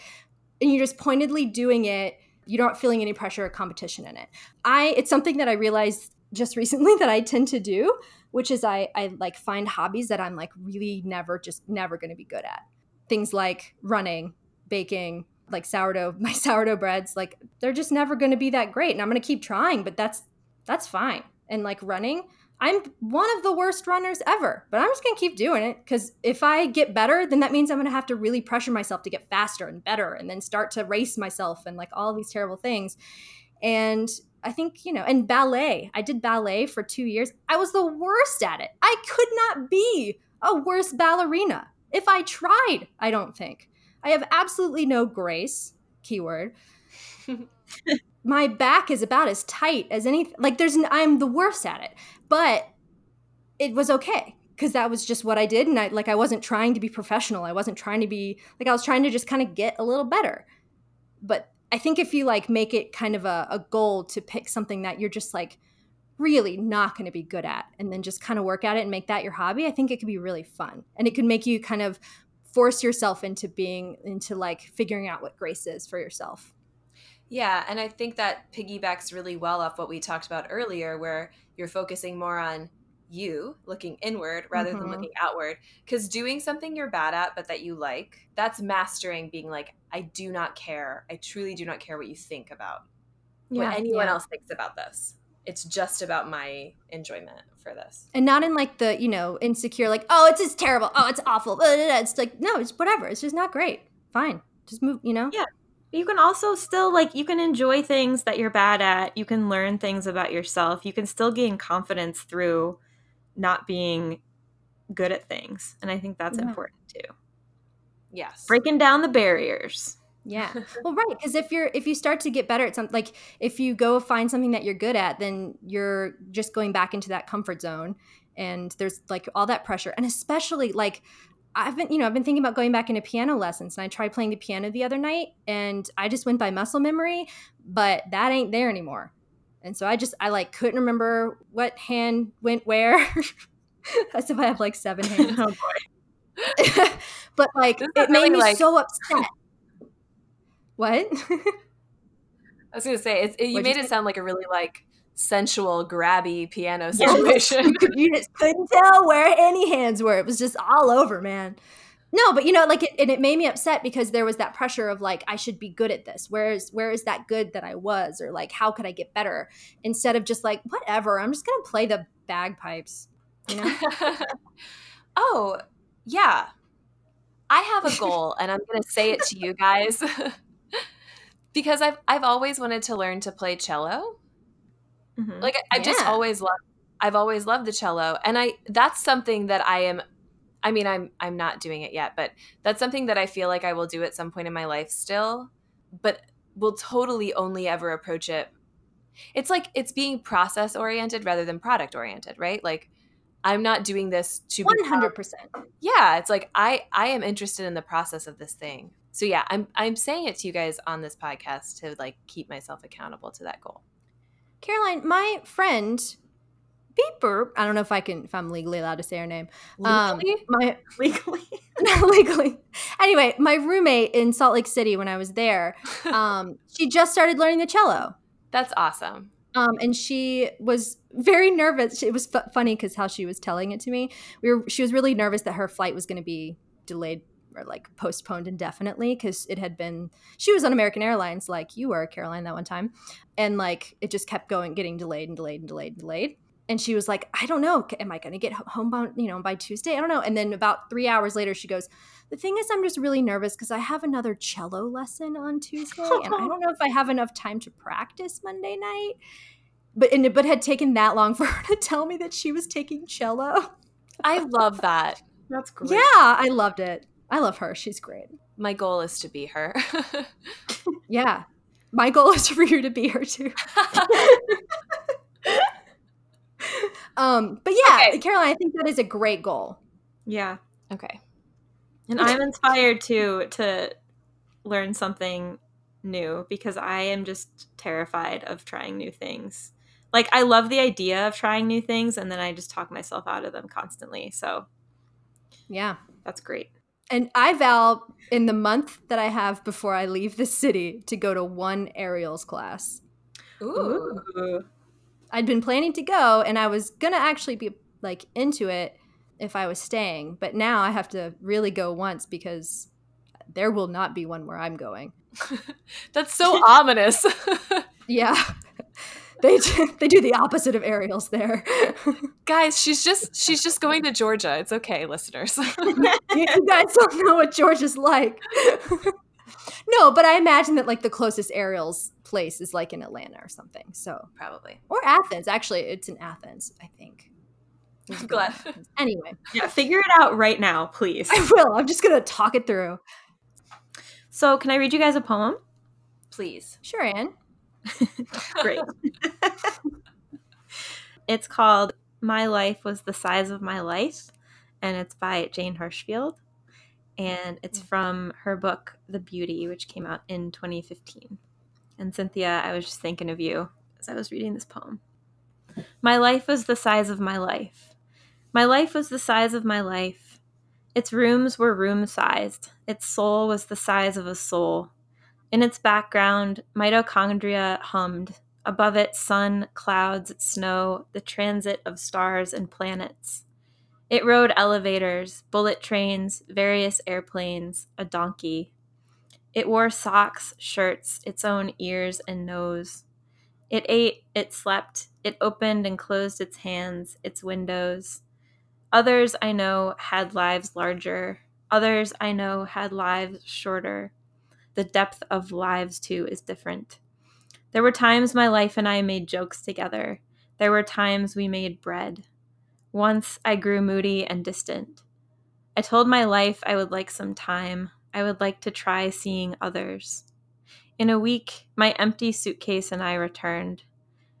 And you're just pointedly doing it. You're not feeling any pressure or competition in it. I it's something that I realized just recently that I tend to do, which is I I like find hobbies that I'm like really never just never going to be good at. Things like running, baking, like sourdough, my sourdough breads, like they're just never going to be that great and I'm going to keep trying, but that's that's fine. And like running, I'm one of the worst runners ever, but I'm just going to keep doing it cuz if I get better, then that means I'm going to have to really pressure myself to get faster and better and then start to race myself and like all these terrible things. And I think, you know, and ballet. I did ballet for two years. I was the worst at it. I could not be a worse ballerina if I tried, I don't think. I have absolutely no grace, keyword. My back is about as tight as any, like, there's, an, I'm the worst at it. But it was okay because that was just what I did. And I, like, I wasn't trying to be professional. I wasn't trying to be, like, I was trying to just kind of get a little better. But I think if you like make it kind of a, a goal to pick something that you're just like really not going to be good at and then just kind of work at it and make that your hobby, I think it could be really fun. And it could make you kind of force yourself into being, into like figuring out what grace is for yourself. Yeah, and I think that piggybacks really well off what we talked about earlier, where you're focusing more on you looking inward rather than Mhm. looking outward. Because doing something you're bad at but that you like, that's mastering being like, I do not care. I truly do not care what you think about what anyone yeah. else thinks about this. It's just about my enjoyment for this. And not in like the, you know, insecure, like, oh, it's just terrible. Oh, it's awful. It's like, no, it's whatever. It's just not great. Fine. Just move, you know? Yeah. You can also still like you can enjoy things that you're bad at. You can learn things about yourself. You can still gain confidence through not being good at things. And I think that's Yeah. important too. Yes. breaking down the barriers. Yeah. Well, right, because if you're if you start to get better at something, like if you go find something that you're good at, then you're just going back into that comfort zone, and there's like all that pressure, and especially like I've been, you know, I've been thinking about going back into piano lessons, and I tried playing the piano the other night, and I just went by muscle memory, but that ain't there anymore, and so I just I like couldn't remember what hand went where. As if I have like seven oh, hands. Oh boy. but like it made really, me like- so upset. What? I was gonna say it's, it, you What'd you made it say? sound like a really like sensual, grabby piano situation. you just couldn't tell where any hands were. It was just all over, man. No, but you know, like, it, and it made me upset because there was that pressure of like, I should be good at this. Where is where is that good that I was, or like, how could I get better? Instead of just like, whatever, I'm just gonna play the bagpipes. You know? oh, yeah. I have a goal and I'm going to say it to you guys. because I've I've always wanted to learn to play cello. Mhm. Like I- I've just always loved I've always loved the cello and I that's something that I am I mean I'm I'm not doing it yet, but that's something that I feel like I will do at some point in my life still, but will totally only ever approach it. It's like it's being process oriented rather than product oriented, right? Like I'm not doing this to hundred percent. yeah it's like i i am interested in the process of this thing so yeah i'm i'm saying it to you guys on this podcast to like keep myself accountable to that goal Caroline, my friend, Beeper. I don't know if I can, if I'm legally allowed to say her name. Um, Legally? my legally. not legally. Anyway, my roommate in Salt Lake City when I was there, um, she just started learning the cello. that's awesome Um, and she was very nervous. It was fu- funny because how she was telling it to me, we were she was really nervous that her flight was going to be delayed or like postponed indefinitely because it had been she was on American Airlines like you were Caroline that one time, and like it just kept going, getting delayed and delayed and delayed and delayed. And she was like, I don't know, am I going to get ho- home by you know by Tuesday? I don't know. And then about three hours later, she goes, the thing is, I'm just really nervous because I have another cello lesson on Tuesday, and I don't know if I have enough time to practice Monday night. But and, but had taken that long for her to tell me that she was taking cello. i love that That's great. Yeah, I loved it. I love her. She's great. my goal is to be her Yeah, my goal is for you to be her too. Um, but yeah, Okay. Caroline, I think that is a great goal. Yeah. okay And I'm inspired to to learn something new because I am just terrified of trying new things. Like I love the idea of trying new things and then I just talk myself out of them constantly. So Yeah. that's great. And I vow in the month that I have before I leave the city to go to one aerials class. Ooh. Ooh. I'd been planning to go and I was going to actually be like into it if I was staying, but now I have to really go once because there will not be one where I'm going. that's so ominous Yeah. They do, they do the opposite of aerials there. guys she's just she's just going to georgia it's okay listeners you, you guys don't know what Georgia's like. no, but I imagine that like the closest aerials place is like in Atlanta or something. So, probably or Athens. Actually, it's in Athens, I think. i'm glad Anyway, Yeah, figure it out right now, please. I will. I'm just gonna talk it through. So, can I read you guys a poem? please Sure, Anne. Great. it's called My Life Was the Size of My Life, and it's by Jane Hirshfield. And it's hmm. from her book, The Beauty, which came out in 2015. And Cynthia, I was just thinking of you as I was reading this poem. My life was the size of my life. My life was the size of my life. Its rooms were room sized. Its soul was the size of a soul. In its background, mitochondria hummed. Above it, sun, clouds, snow, the transit of stars and planets. It rode elevators, bullet trains, various airplanes, a donkey. It wore socks, shirts, its own ears and nose. It ate, it slept, it opened and closed its hands, its windows. Others I know had lives larger, others I know had lives shorter the depth of lives too is different. There were times my life and I made jokes together. There were times we made bread. Once I grew moody and distant. I told my life I would like some time, I would like to try seeing others. In a week, my empty suitcase and I returned.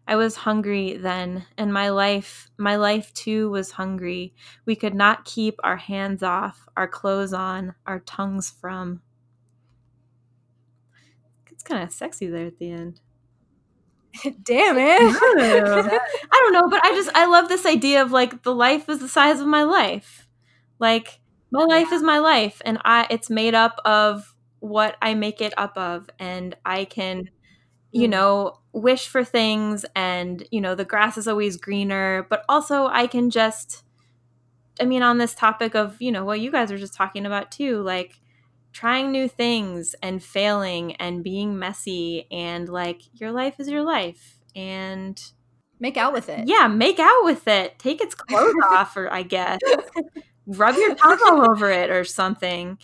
I was hungry then, and my life, my life too was hungry. We could not keep our hands off, our clothes on, our tongues from. It's kind of sexy there at the end. Damn it. I don't know, but I just I love this idea of like the life is the size of my life. Like my life is my life and I it's made up of what I make it up of and I can you Mm. know wish for things and you know the grass is always greener, but also I can just I mean on this topic of, you know, what you guys are just talking about too, like trying new things and failing and being messy and like your life is your life and Make out with it. yeah make out with it. Take its clothes off or i guess. Rub your tongue all over it or something.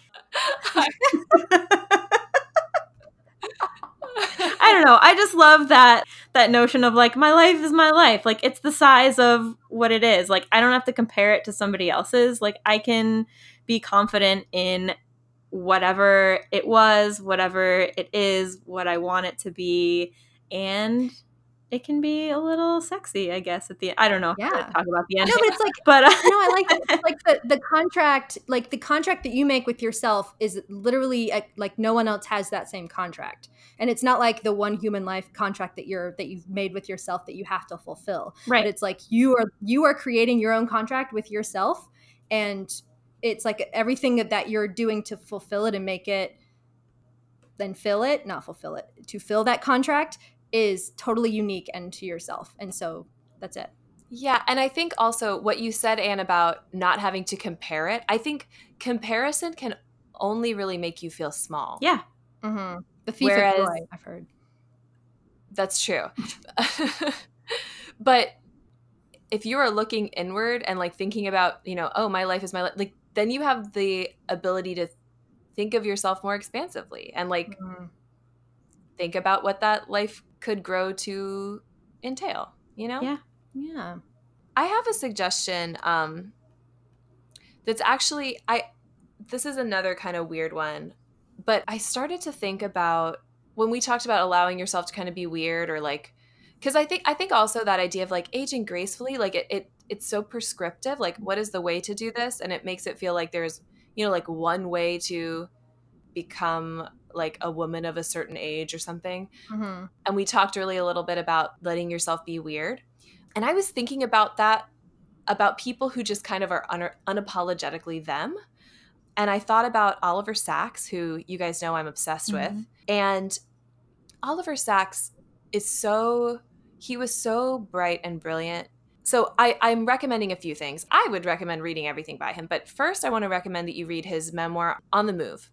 I don't know. I just love that that notion of like my life is my life. Like it's the size of what it is. Like i don't have to compare it to somebody else's. Like i can be confident in whatever it was whatever it is what i want it to be and it can be a little sexy i guess at the i don't know Yeah. talk about the end No, but it's like but uh, no, I like it. like the the contract, like the contract that you make with yourself is literally uh, like no one else has that same contract, and it's not like the one human life contract that you're that you've made with yourself that you have to fulfill. right But it's like you are you are creating your own contract with yourself, and it's like everything that, that you're doing to fulfill it and make it, then fill it, not fulfill it, to fill that contract is totally unique and to yourself, and so that's it. Yeah, and I think also what you said, Anne, about not having to compare it. I think comparison can only really make you feel small. yeah Mm-hmm. The thief Whereas- of joy, I've heard. That's true. but if you are looking inward and like thinking about, you know, oh, my life is my life, like then you have the ability to think of yourself more expansively and like Mhm. think about what that life could grow to entail, you know? Yeah. Yeah. I have a suggestion um that's actually I this is another kind of weird one, but I started to think about when we talked about allowing yourself to kind of be weird or like cuz I think I think also that idea of like aging gracefully like it, it it's so prescriptive like what is the way to do this and it makes it feel like there's you know like one way to become like a woman of a certain age or something Mm-hmm. and we talked earlier a little bit about letting yourself be weird. And I was thinking about that, about people who just kind of are un- unapologetically them. And I thought about Oliver Sacks, who you guys know I'm obsessed with. And Oliver Sacks is so, he was so bright and brilliant. So I, I'm recommending a few things. I would recommend reading everything by him. But first, I want to recommend that you read his memoir, On the Move,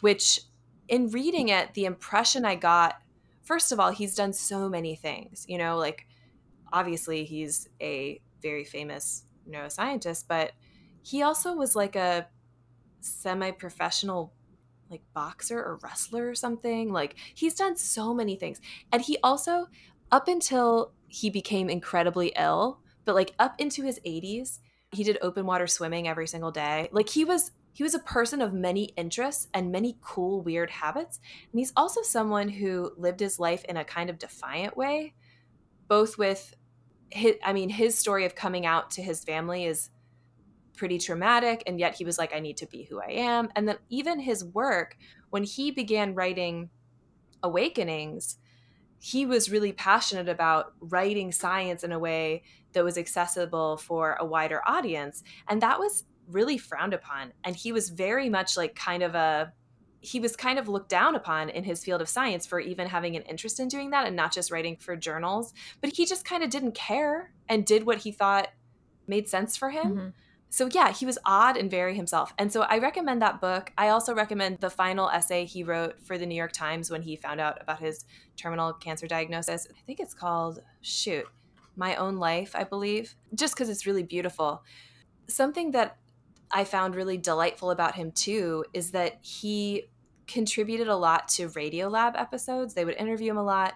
which in reading it, the impression I got first of all, he's done so many things. You know, like obviously he's a very famous neuroscientist, but he also was like a semi professional like boxer or wrestler or something. Like he's done so many things. And he also, up until he became incredibly ill, but like up into his 80s, he did open water swimming every single day. Like he was he was a person of many interests and many cool weird habits and he's also someone who lived his life in a kind of defiant way, both with his, I mean, his story of coming out to his family is pretty traumatic, and yet he was like, I need to be who I am. And then even his work, when he began writing Awakenings, he was really passionate about writing science in a way that was accessible for a wider audience. And that was really frowned upon. And he was very much like kind of a he was kind of looked down upon in his field of science for even having an interest in doing that and not just writing for journals. But he just kind of didn't care and did what he thought made sense for him. Mhm. So yeah, he was odd and very himself. And so I recommend that book. I also recommend the final essay he wrote for the New York Times when he found out about his terminal cancer diagnosis. I think it's called shoot, My Own Life, I believe. Just cuz it's really beautiful. Something that I found really delightful about him too is that he contributed a lot to Radiolab episodes. They would interview him a lot.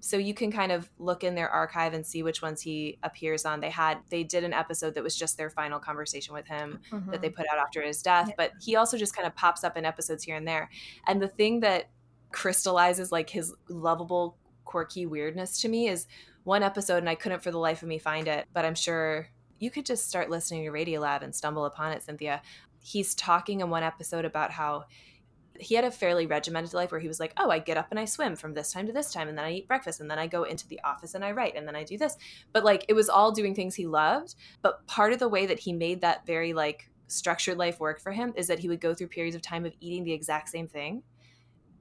so you can kind of look in their archive and see which ones he appears on they had they did an episode that was just their final conversation with him mm-hmm. that they put out after his death yeah. but he also just kind of pops up in episodes here and there and the thing that crystallizes like his lovable quirky weirdness to me is one episode and i couldn't for the life of me find it but i'm sure you could just start listening to radiolab and stumble upon it cynthia he's talking in one episode about how he had a fairly regimented life where he was like, oh, I get up and I swim from this time to this time, and then I eat breakfast, and then I go into the office and I write, and then I do this. But like, it was all doing things he loved. But part of the way that he made that very like structured life work for him is that he would go through periods of time of eating the exact same thing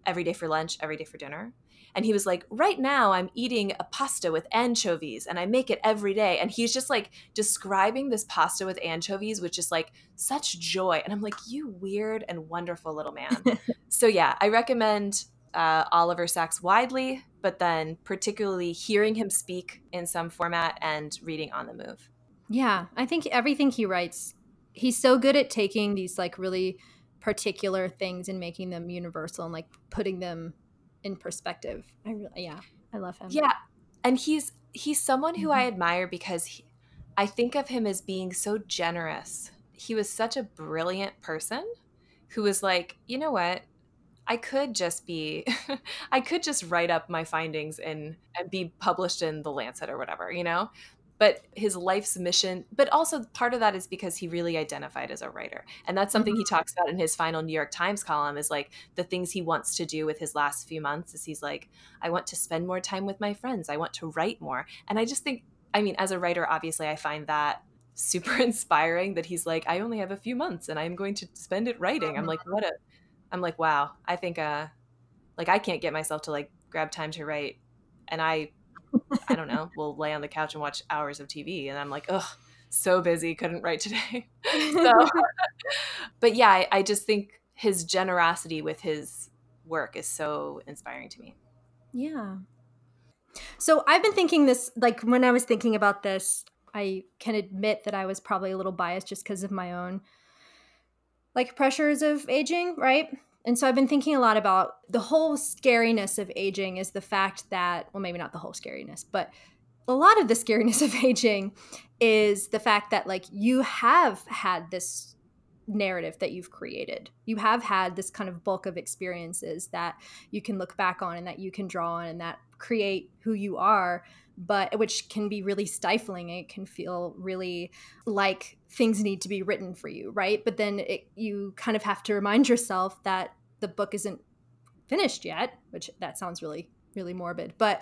every day for lunch, every day for dinner. And he was like, right now I'm eating a pasta with anchovies and I make it every day. And he's just like describing this pasta with anchovies, which is like such joy. And I'm like, you weird and wonderful little man. so yeah, I recommend uh, Oliver Sacks widely, but then particularly hearing him speak in some format and reading on the move. Yeah, I think everything he writes, he's so good at taking these like really particular things and making them universal and like putting them in perspective. I really, yeah, I love him. Yeah, and he's he's someone who mm-hmm. I admire because he, I think of him as being so generous. He was such a brilliant person who was like, you know what? I could just be I could just write up my findings and and be published in the Lancet or whatever, you know? But his life's mission but also part of that is because he really identified as a writer. And that's something mm-hmm. he talks about in his final new york times column is like the things he wants to do with his last few months is he's like i want to spend more time with my friends. I want to write more. And i just think i mean as a writer obviously i find that super inspiring that he's like i only have a few months and i'm going to spend it writing. I'm like what a i'm like wow. I think uh like i can't get myself to like grab time to write. And i I don't know, We'll lay on the couch and watch hours of TV. And I'm like, ugh, so busy, couldn't write today. so, but yeah, I, I just think his generosity with his work is so inspiring to me. Yeah. So I've been thinking this, like when I was thinking about this, I can admit that I was probably a little biased just because of my own like pressures of aging, right? And so I've been thinking a lot about the whole scariness of aging is the fact that, well, maybe not the whole scariness, but a lot of the scariness of aging is the fact that, like, you have had this narrative that you've created. You have had this kind of bulk of experiences that you can look back on and that you can draw on and that create who you are but which can be really stifling it can feel really like things need to be written for you right but then it, you kind of have to remind yourself that the book isn't finished yet which that sounds really really morbid but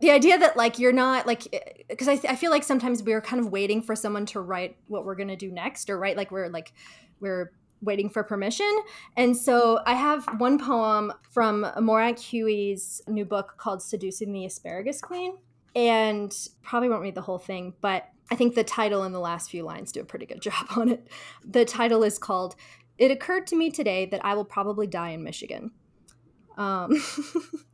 the idea that like you're not like eh, because I, I feel like sometimes we're kind of waiting for someone to write what we're gonna do next or write like we're like we're waiting for permission. And so I have one poem from Morag Huey's new book called Seducing the Asparagus Queen and probably won't read the whole thing, but I think the title and the last few lines do a pretty good job on it. The title is called It Occurred to Me Today That I Will Probably Die in Michigan. Um,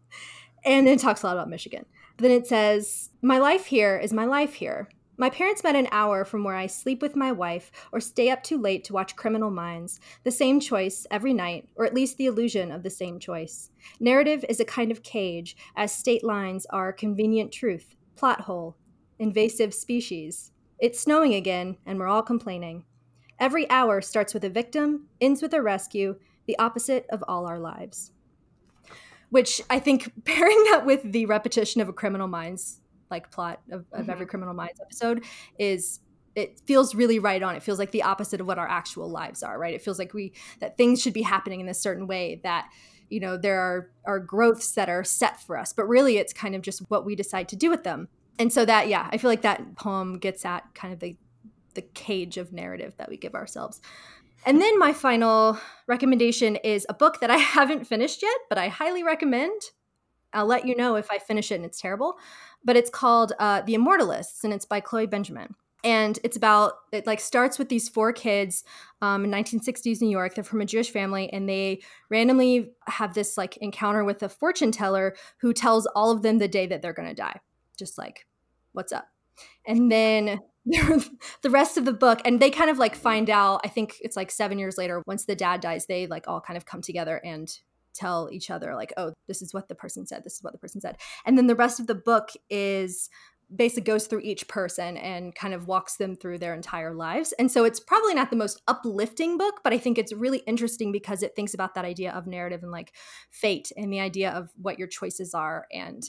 and it talks a lot about Michigan. Then it says, My life here is my life here. My parents met an hour from where I sleep with my wife or stay up too late to watch Criminal Minds. The same choice every night, or at least the illusion of the same choice. Narrative is a kind of cage, as state lines are convenient truth, plot hole, invasive species. It's snowing again, and we're all complaining. Every hour starts with a victim, ends with a rescue, the opposite of all our lives. Which I think pairing that with the repetition of a Criminal Minds like plot of, of mm-hmm. every criminal minds episode is it feels really right on it feels like the opposite of what our actual lives are right it feels like we that things should be happening in a certain way that you know there are are growths that are set for us but really it's kind of just what we decide to do with them and so that yeah i feel like that poem gets at kind of the the cage of narrative that we give ourselves and then my final recommendation is a book that i haven't finished yet but i highly recommend i'll let you know if i finish it and it's terrible but it's called uh, The Immortalists, and it's by Chloe Benjamin. And it's about it like starts with these four kids um, in 1960s New York. They're from a Jewish family, and they randomly have this like encounter with a fortune teller who tells all of them the day that they're going to die. Just like, what's up? And then the rest of the book and they kind of like find out i think it's like seven years later once the dad dies they like all kind of come together and tell each other like oh this is what the person said this is what the person said and then the rest of the book is basically goes through each person and kind of walks them through their entire lives. And so it's probably not the most uplifting book, but I think it's really interesting because it thinks about that idea of narrative and like fate and the idea of what your choices are and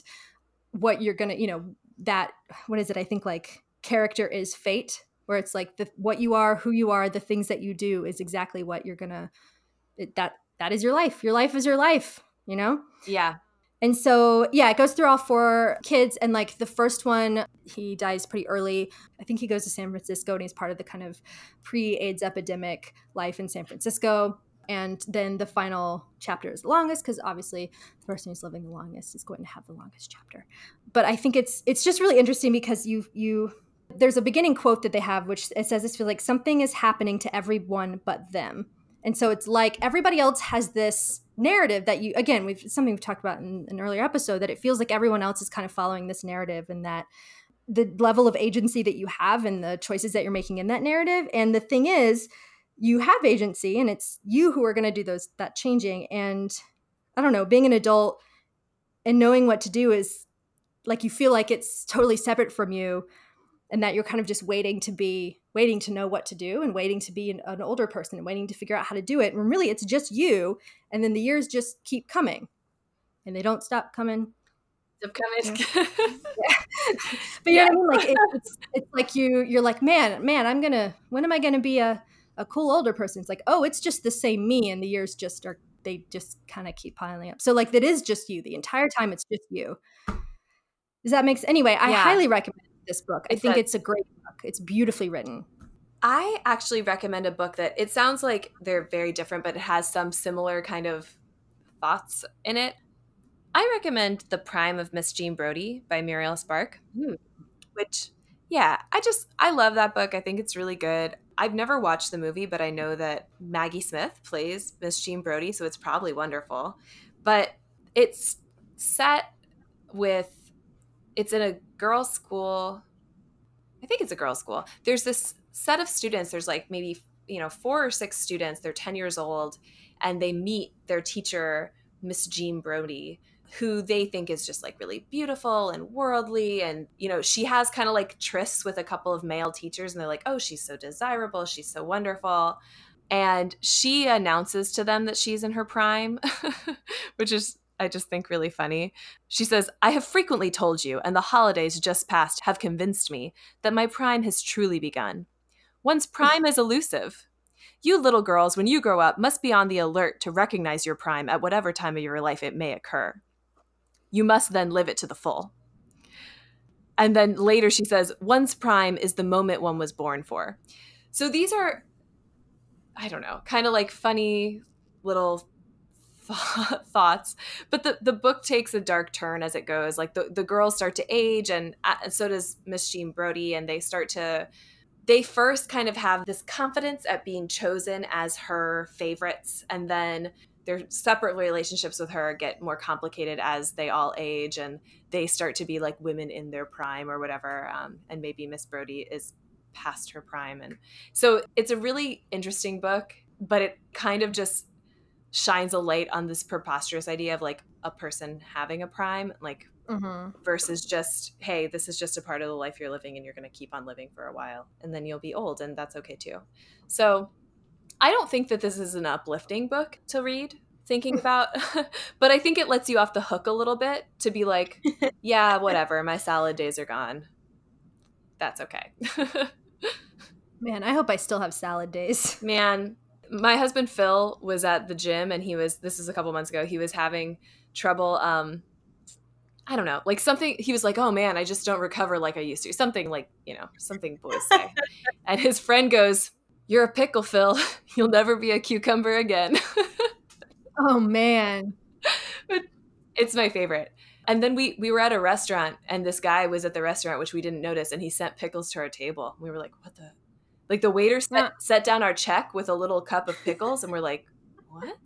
what you're to, you know, that what is it? I think like character is fate where it's like the what you are, who you are, the things that you do is exactly what you're going to that that is your life. Your life is your life, you know? Yeah. And so, yeah, it goes through all four kids. And like the first one, he dies pretty early. I think he goes to San Francisco and he's part of the kind of pre AIDS epidemic life in San Francisco. And then the final chapter is the longest because obviously the person who's living the longest is going to have the longest chapter. But I think it's it's just really interesting because you you there's a beginning quote that they have which it says this feels like something is happening to everyone but them. And so it's like everybody else has this narrative that you again we've something we've talked about in an earlier episode that it feels like everyone else is kind of following this narrative and that the level of agency that you have and the choices that you're making in that narrative. And the thing is you have agency and it's you who are going to do those that changing. And i don't know being an adult and knowing what to do is like you feel like it's totally separate from you and that you're kind of just waiting to be waiting to know what to do and waiting to be an, an, older person and waiting to figure out how to do it. And really it's just you and then the years just keep coming. And they don't stop coming. Stop coming. Yeah. but yeah. you know what i mean? Like it, it's, it's like you you're like man man i'm gonna when am i gonna be a, a cool older person? It's like oh it's just the same me and the years just are they just kind of keep piling up. So like that is just you. The entire time it's just you. Does that make sense anyway i highly recommend this book. I think it's a great book. It's beautifully written. I actually recommend a book that it sounds like they're very different, but it has some similar kind of thoughts in it. I recommend The Prime of Miss Jean Brodie by Muriel Spark, mm. which, yeah, I just, I love that book. I think it's really good. I've never watched the movie, but I know that Maggie Smith plays Miss Jean Brodie, so it's probably wonderful. But it's set with, it's in a girls' school. I think it's a girls' school. There's this set of students. There's like maybe you know four or six students. They're ten years old, and they meet their teacher, Miss Jean Brodie, who they think is just like really beautiful and worldly. And you know she has kind of like trysts with a couple of male teachers, and they're like, oh, she's so desirable. She's so wonderful. And she announces to them that she's in her prime, which is I just think really funny. She says, I have frequently told you, and the holidays just past have convinced me, that my prime has truly begun. One's hmm. prime is elusive. You little girls, when you grow up, must be on the alert to recognize your prime at whatever time of your life it may occur. You must then live it to the full. And then later she says, one's prime is the moment one was born for. So these are, I don't know, kind of like funny little thoughts but the, the book takes a dark turn as it goes. Like the, the girls start to age and, uh, and so does miss jean brodie and they start to they first kind of have this confidence at being chosen as her favorites and then their separate relationships with her get more complicated as they all age and they start to be like women in their prime or whatever um, and maybe miss brodie is past her prime. And so it's a really interesting book but it kind of just shines a light on this preposterous idea of like a person having a prime like mm-hmm. versus just hey this is just a part of the life you're living and you're going to keep on living for a while and then you'll be old and that's okay too. So i don't think that this is an uplifting book to read thinking about but i think it lets you off the hook a little bit to be like yeah whatever my salad days are gone. That's okay. Man i hope i still have salad days. Man my husband Phil was at the gym and he was this is a couple months ago. He was having trouble um I don't know, like something he was like, "Oh man, I just don't recover like I used to." Something like, you know, something boys say. and his friend goes, "You're a pickle, Phil. You'll never be a cucumber again." oh man. But it's my favorite. And then we we were at a restaurant and this guy was at the restaurant which we didn't notice and he sent pickles to our table. We were like, "What the like the waiter set, yeah. set down our check with a little cup of pickles, and we're like, "What?"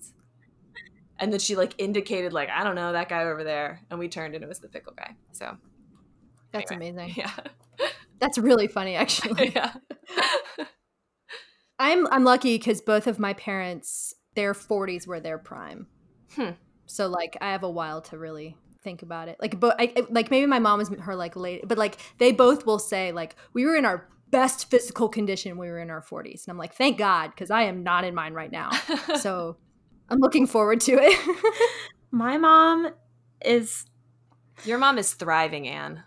And then she like indicated like I don't know that guy over there, and we turned and it was the pickle guy. So that's anyway, amazing. Yeah, that's really funny actually. yeah. I'm I'm lucky because both of my parents their 40s were their prime. Hmm. So like I have a while to really think about it. Like but I, like maybe my mom was her like late but like they both will say like we were in our best physical condition when we were in our 40s. And I'm like, "Thank God cuz I am not in mine right now." so I'm looking forward to it. my mom is Your mom is thriving, Anne.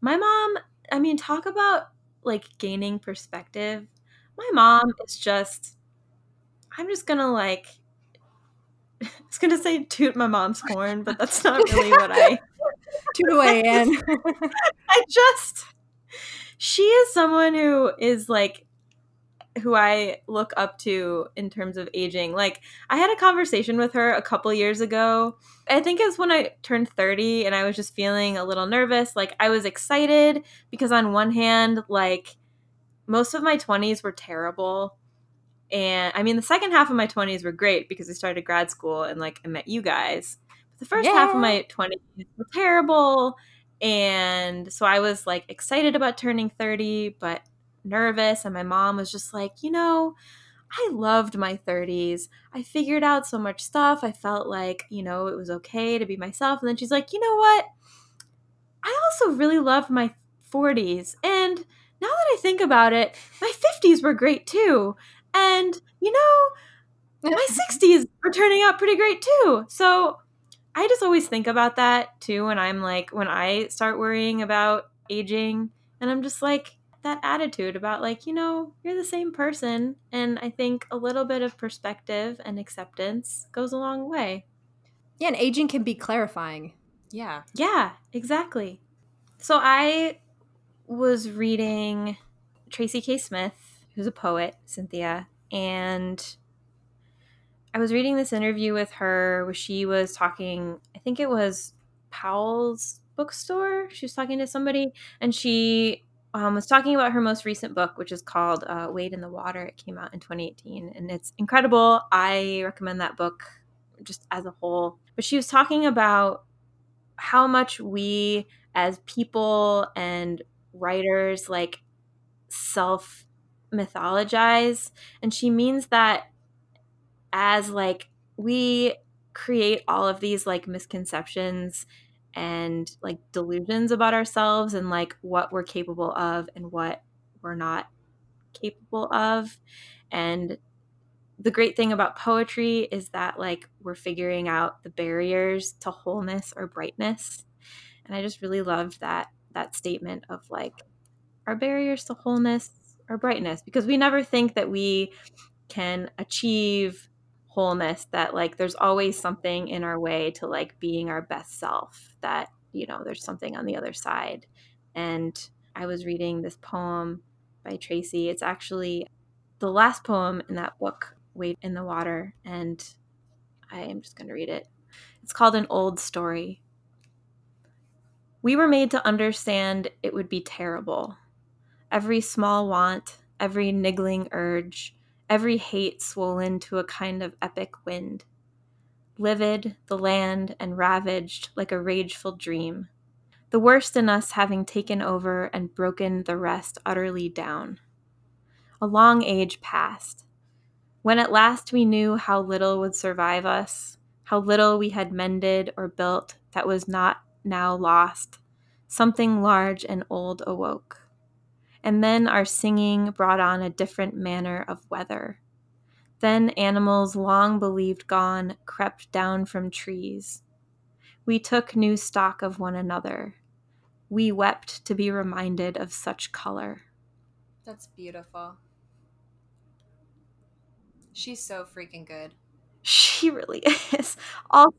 my mom, I mean, talk about like gaining perspective. My mom is just I'm just going to like I was going to say toot my mom's horn, but that's not really what I Toot away, Anne. I just she is someone who is like who I look up to in terms of aging. Like I had a conversation with her a couple years ago. I think it's when I turned 30 and I was just feeling a little nervous. Like I was excited because on one hand, like most of my 20s were terrible. And I mean the second half of my 20s were great because I started grad school and like I met you guys. But the first half of my 20s were terrible. And so I was like excited about turning 30, but nervous. And my mom was just like, you know, I loved my 30s. I figured out so much stuff. I felt like, you know, it was okay to be myself. And then she's like, you know what? I also really loved my 40s. And now that I think about it, my 50s were great too. And, you know, my 60s are turning out pretty great too. So I just always think about that too when I'm like, when I start worrying about aging. And I'm just like, that attitude about like, you know, you're the same person. And I think a little bit of perspective and acceptance goes a long way. yeah, and aging can be clarifying. Yeah. Yeah, exactly. So I was reading Tracy K. Smith, who's a poet, Cynthia, and I was reading this interview with her where she was talking, I think it was Powell's bookstore. She was talking to somebody, and she um, was talking about her most recent book, which is called uh, Wade in the Water. It came out in 2018, and it's incredible. I recommend that book just as a whole. But she was talking about how much we as people and writers like self mythologize and she means that as like we create all of these like misconceptions and like delusions about ourselves and like what we're capable of and what we're not capable of. And the great thing about poetry is that like we're figuring out the barriers to wholeness or brightness. And i just really loved that that statement of like our barriers to wholeness or brightness because we never think that we can achieve wholeness that like there's always something in our way to like being our best self that you know there's something on the other side. And i was reading this poem by tracy. It's actually the last poem in that book Wade in the Water and i am just going to read it. It's called an old story. We were made to understand it would be terrible. Every small want every niggling urge every hate swollen to a kind of epic wind. Livid, the land, and ravaged like a rageful dream. The worst in us having taken over and broken the rest utterly down. A long age passed. When at last we knew how little would survive us, how little we had mended or built that was not now lost, something large and old awoke and then our singing brought on a different manner of weather. Then animals long believed gone crept down from trees. We took new stock of one another. We wept to be reminded of such color. That's beautiful. She's so freaking good. She really is. Also,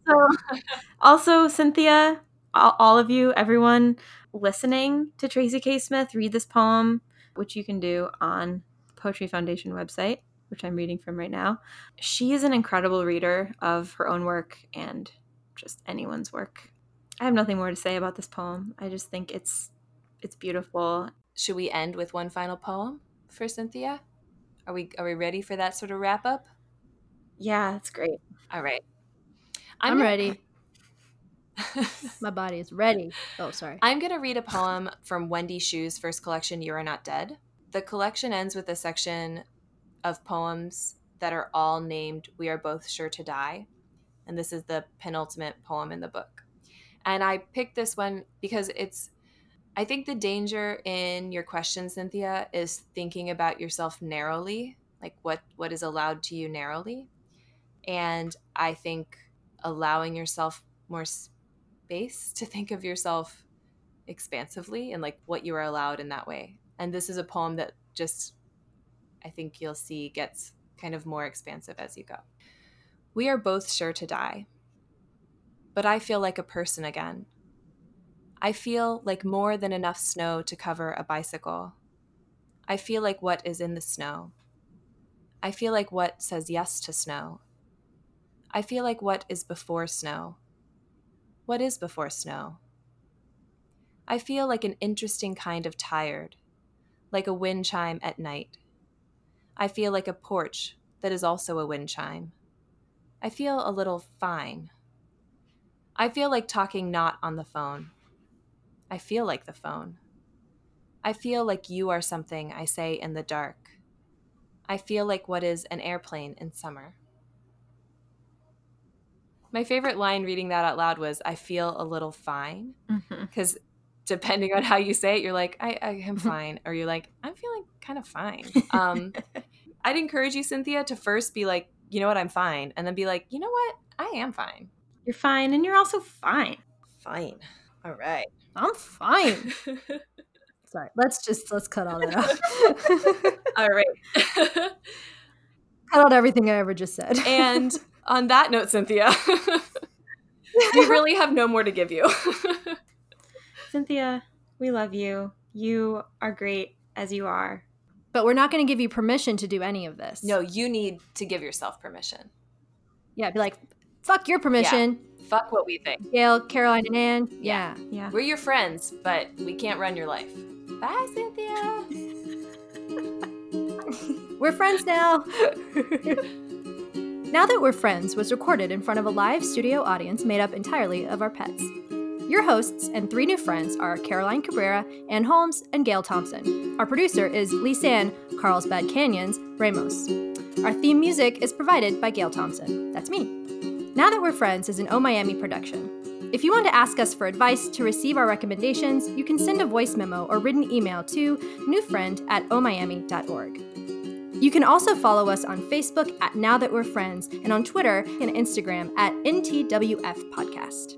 also Cynthia, all, all of you, everyone listening to Tracy K. Smith, read this poem, which you can do on Poetry Foundation website, which I'm reading from right now. She is an incredible reader of her own work and just anyone's work. I have nothing more to say about this poem. I just think it's it's beautiful. Should we end with one final poem for Cynthia? Are we are we ready for that sort of wrap up? Yeah, it's great. All right. I'm, gonna- ready. My body is ready. Oh, sorry. I'm going to read a poem from Wendy Xu's first collection, You Are Not Dead. The collection ends with a section of poems that are all named We Are Both Sure to Die. And this is the penultimate poem in the book. And I picked this one because it's, I think the danger in your question, Cynthia, is thinking about yourself narrowly, like what, what is allowed to you narrowly. And I think allowing yourself more space to think of yourself expansively and like what you are allowed in that way. And this is a poem that just, I think you'll see, gets kind of more expansive as you go. We are both sure to die, but I feel like a person again. I feel like more than enough snow to cover a bicycle. I feel like what is in the snow. I feel like what says yes to snow. I feel like what is before snow. What is before snow? I feel like an interesting kind of tired, like a wind chime at night. I feel like a porch that is also a wind chime. I feel a little fine. I feel like talking not on the phone. I feel like the phone. I feel like you are something I say in the dark. I feel like what is an airplane in summer. My favorite line reading that out loud was, I feel a little fine. Because mm-hmm. depending on how you say it, you're like, I, I am fine. or you're like, I'm feeling kind of fine. Um, I'd encourage you, Cynthia, to first be like, you know what, I'm fine. And then be like, you know what, I am fine. You're fine. And you're also fine. Fine. All right. I'm fine. Sorry. Let's just, let's cut all that out. all right. cut out everything I ever just said. and on that note, Cynthia, we really have no more to give you. Cynthia, we love you. You are great as you are. But we're not going to give you permission to do any of this. No, you need to give yourself permission. Yeah, be like, fuck your permission. Yeah. Fuck what we think. Gail, Caroline, and Anne. Yeah. Yeah. We're your friends, but we can't run your life. Bye, Cynthia. we're friends now. Now That We're Friends was recorded in front of a live studio audience made up entirely of our pets. Your hosts and three new friends are Caroline Cabrera, Anne Holmes, and Gail Thompson. Our producer is Lisanne Carlsbad Canyons Ramos. Our theme music is provided by Gail Thompson. That's me. Now That We're Friends is an O Miami production. If you want to ask us for advice to receive our recommendations, you can send a voice memo or written email to newfriend at omiami.org. You can also follow us on Facebook at Now That We're Friends and on Twitter and Instagram at NTWF Podcast.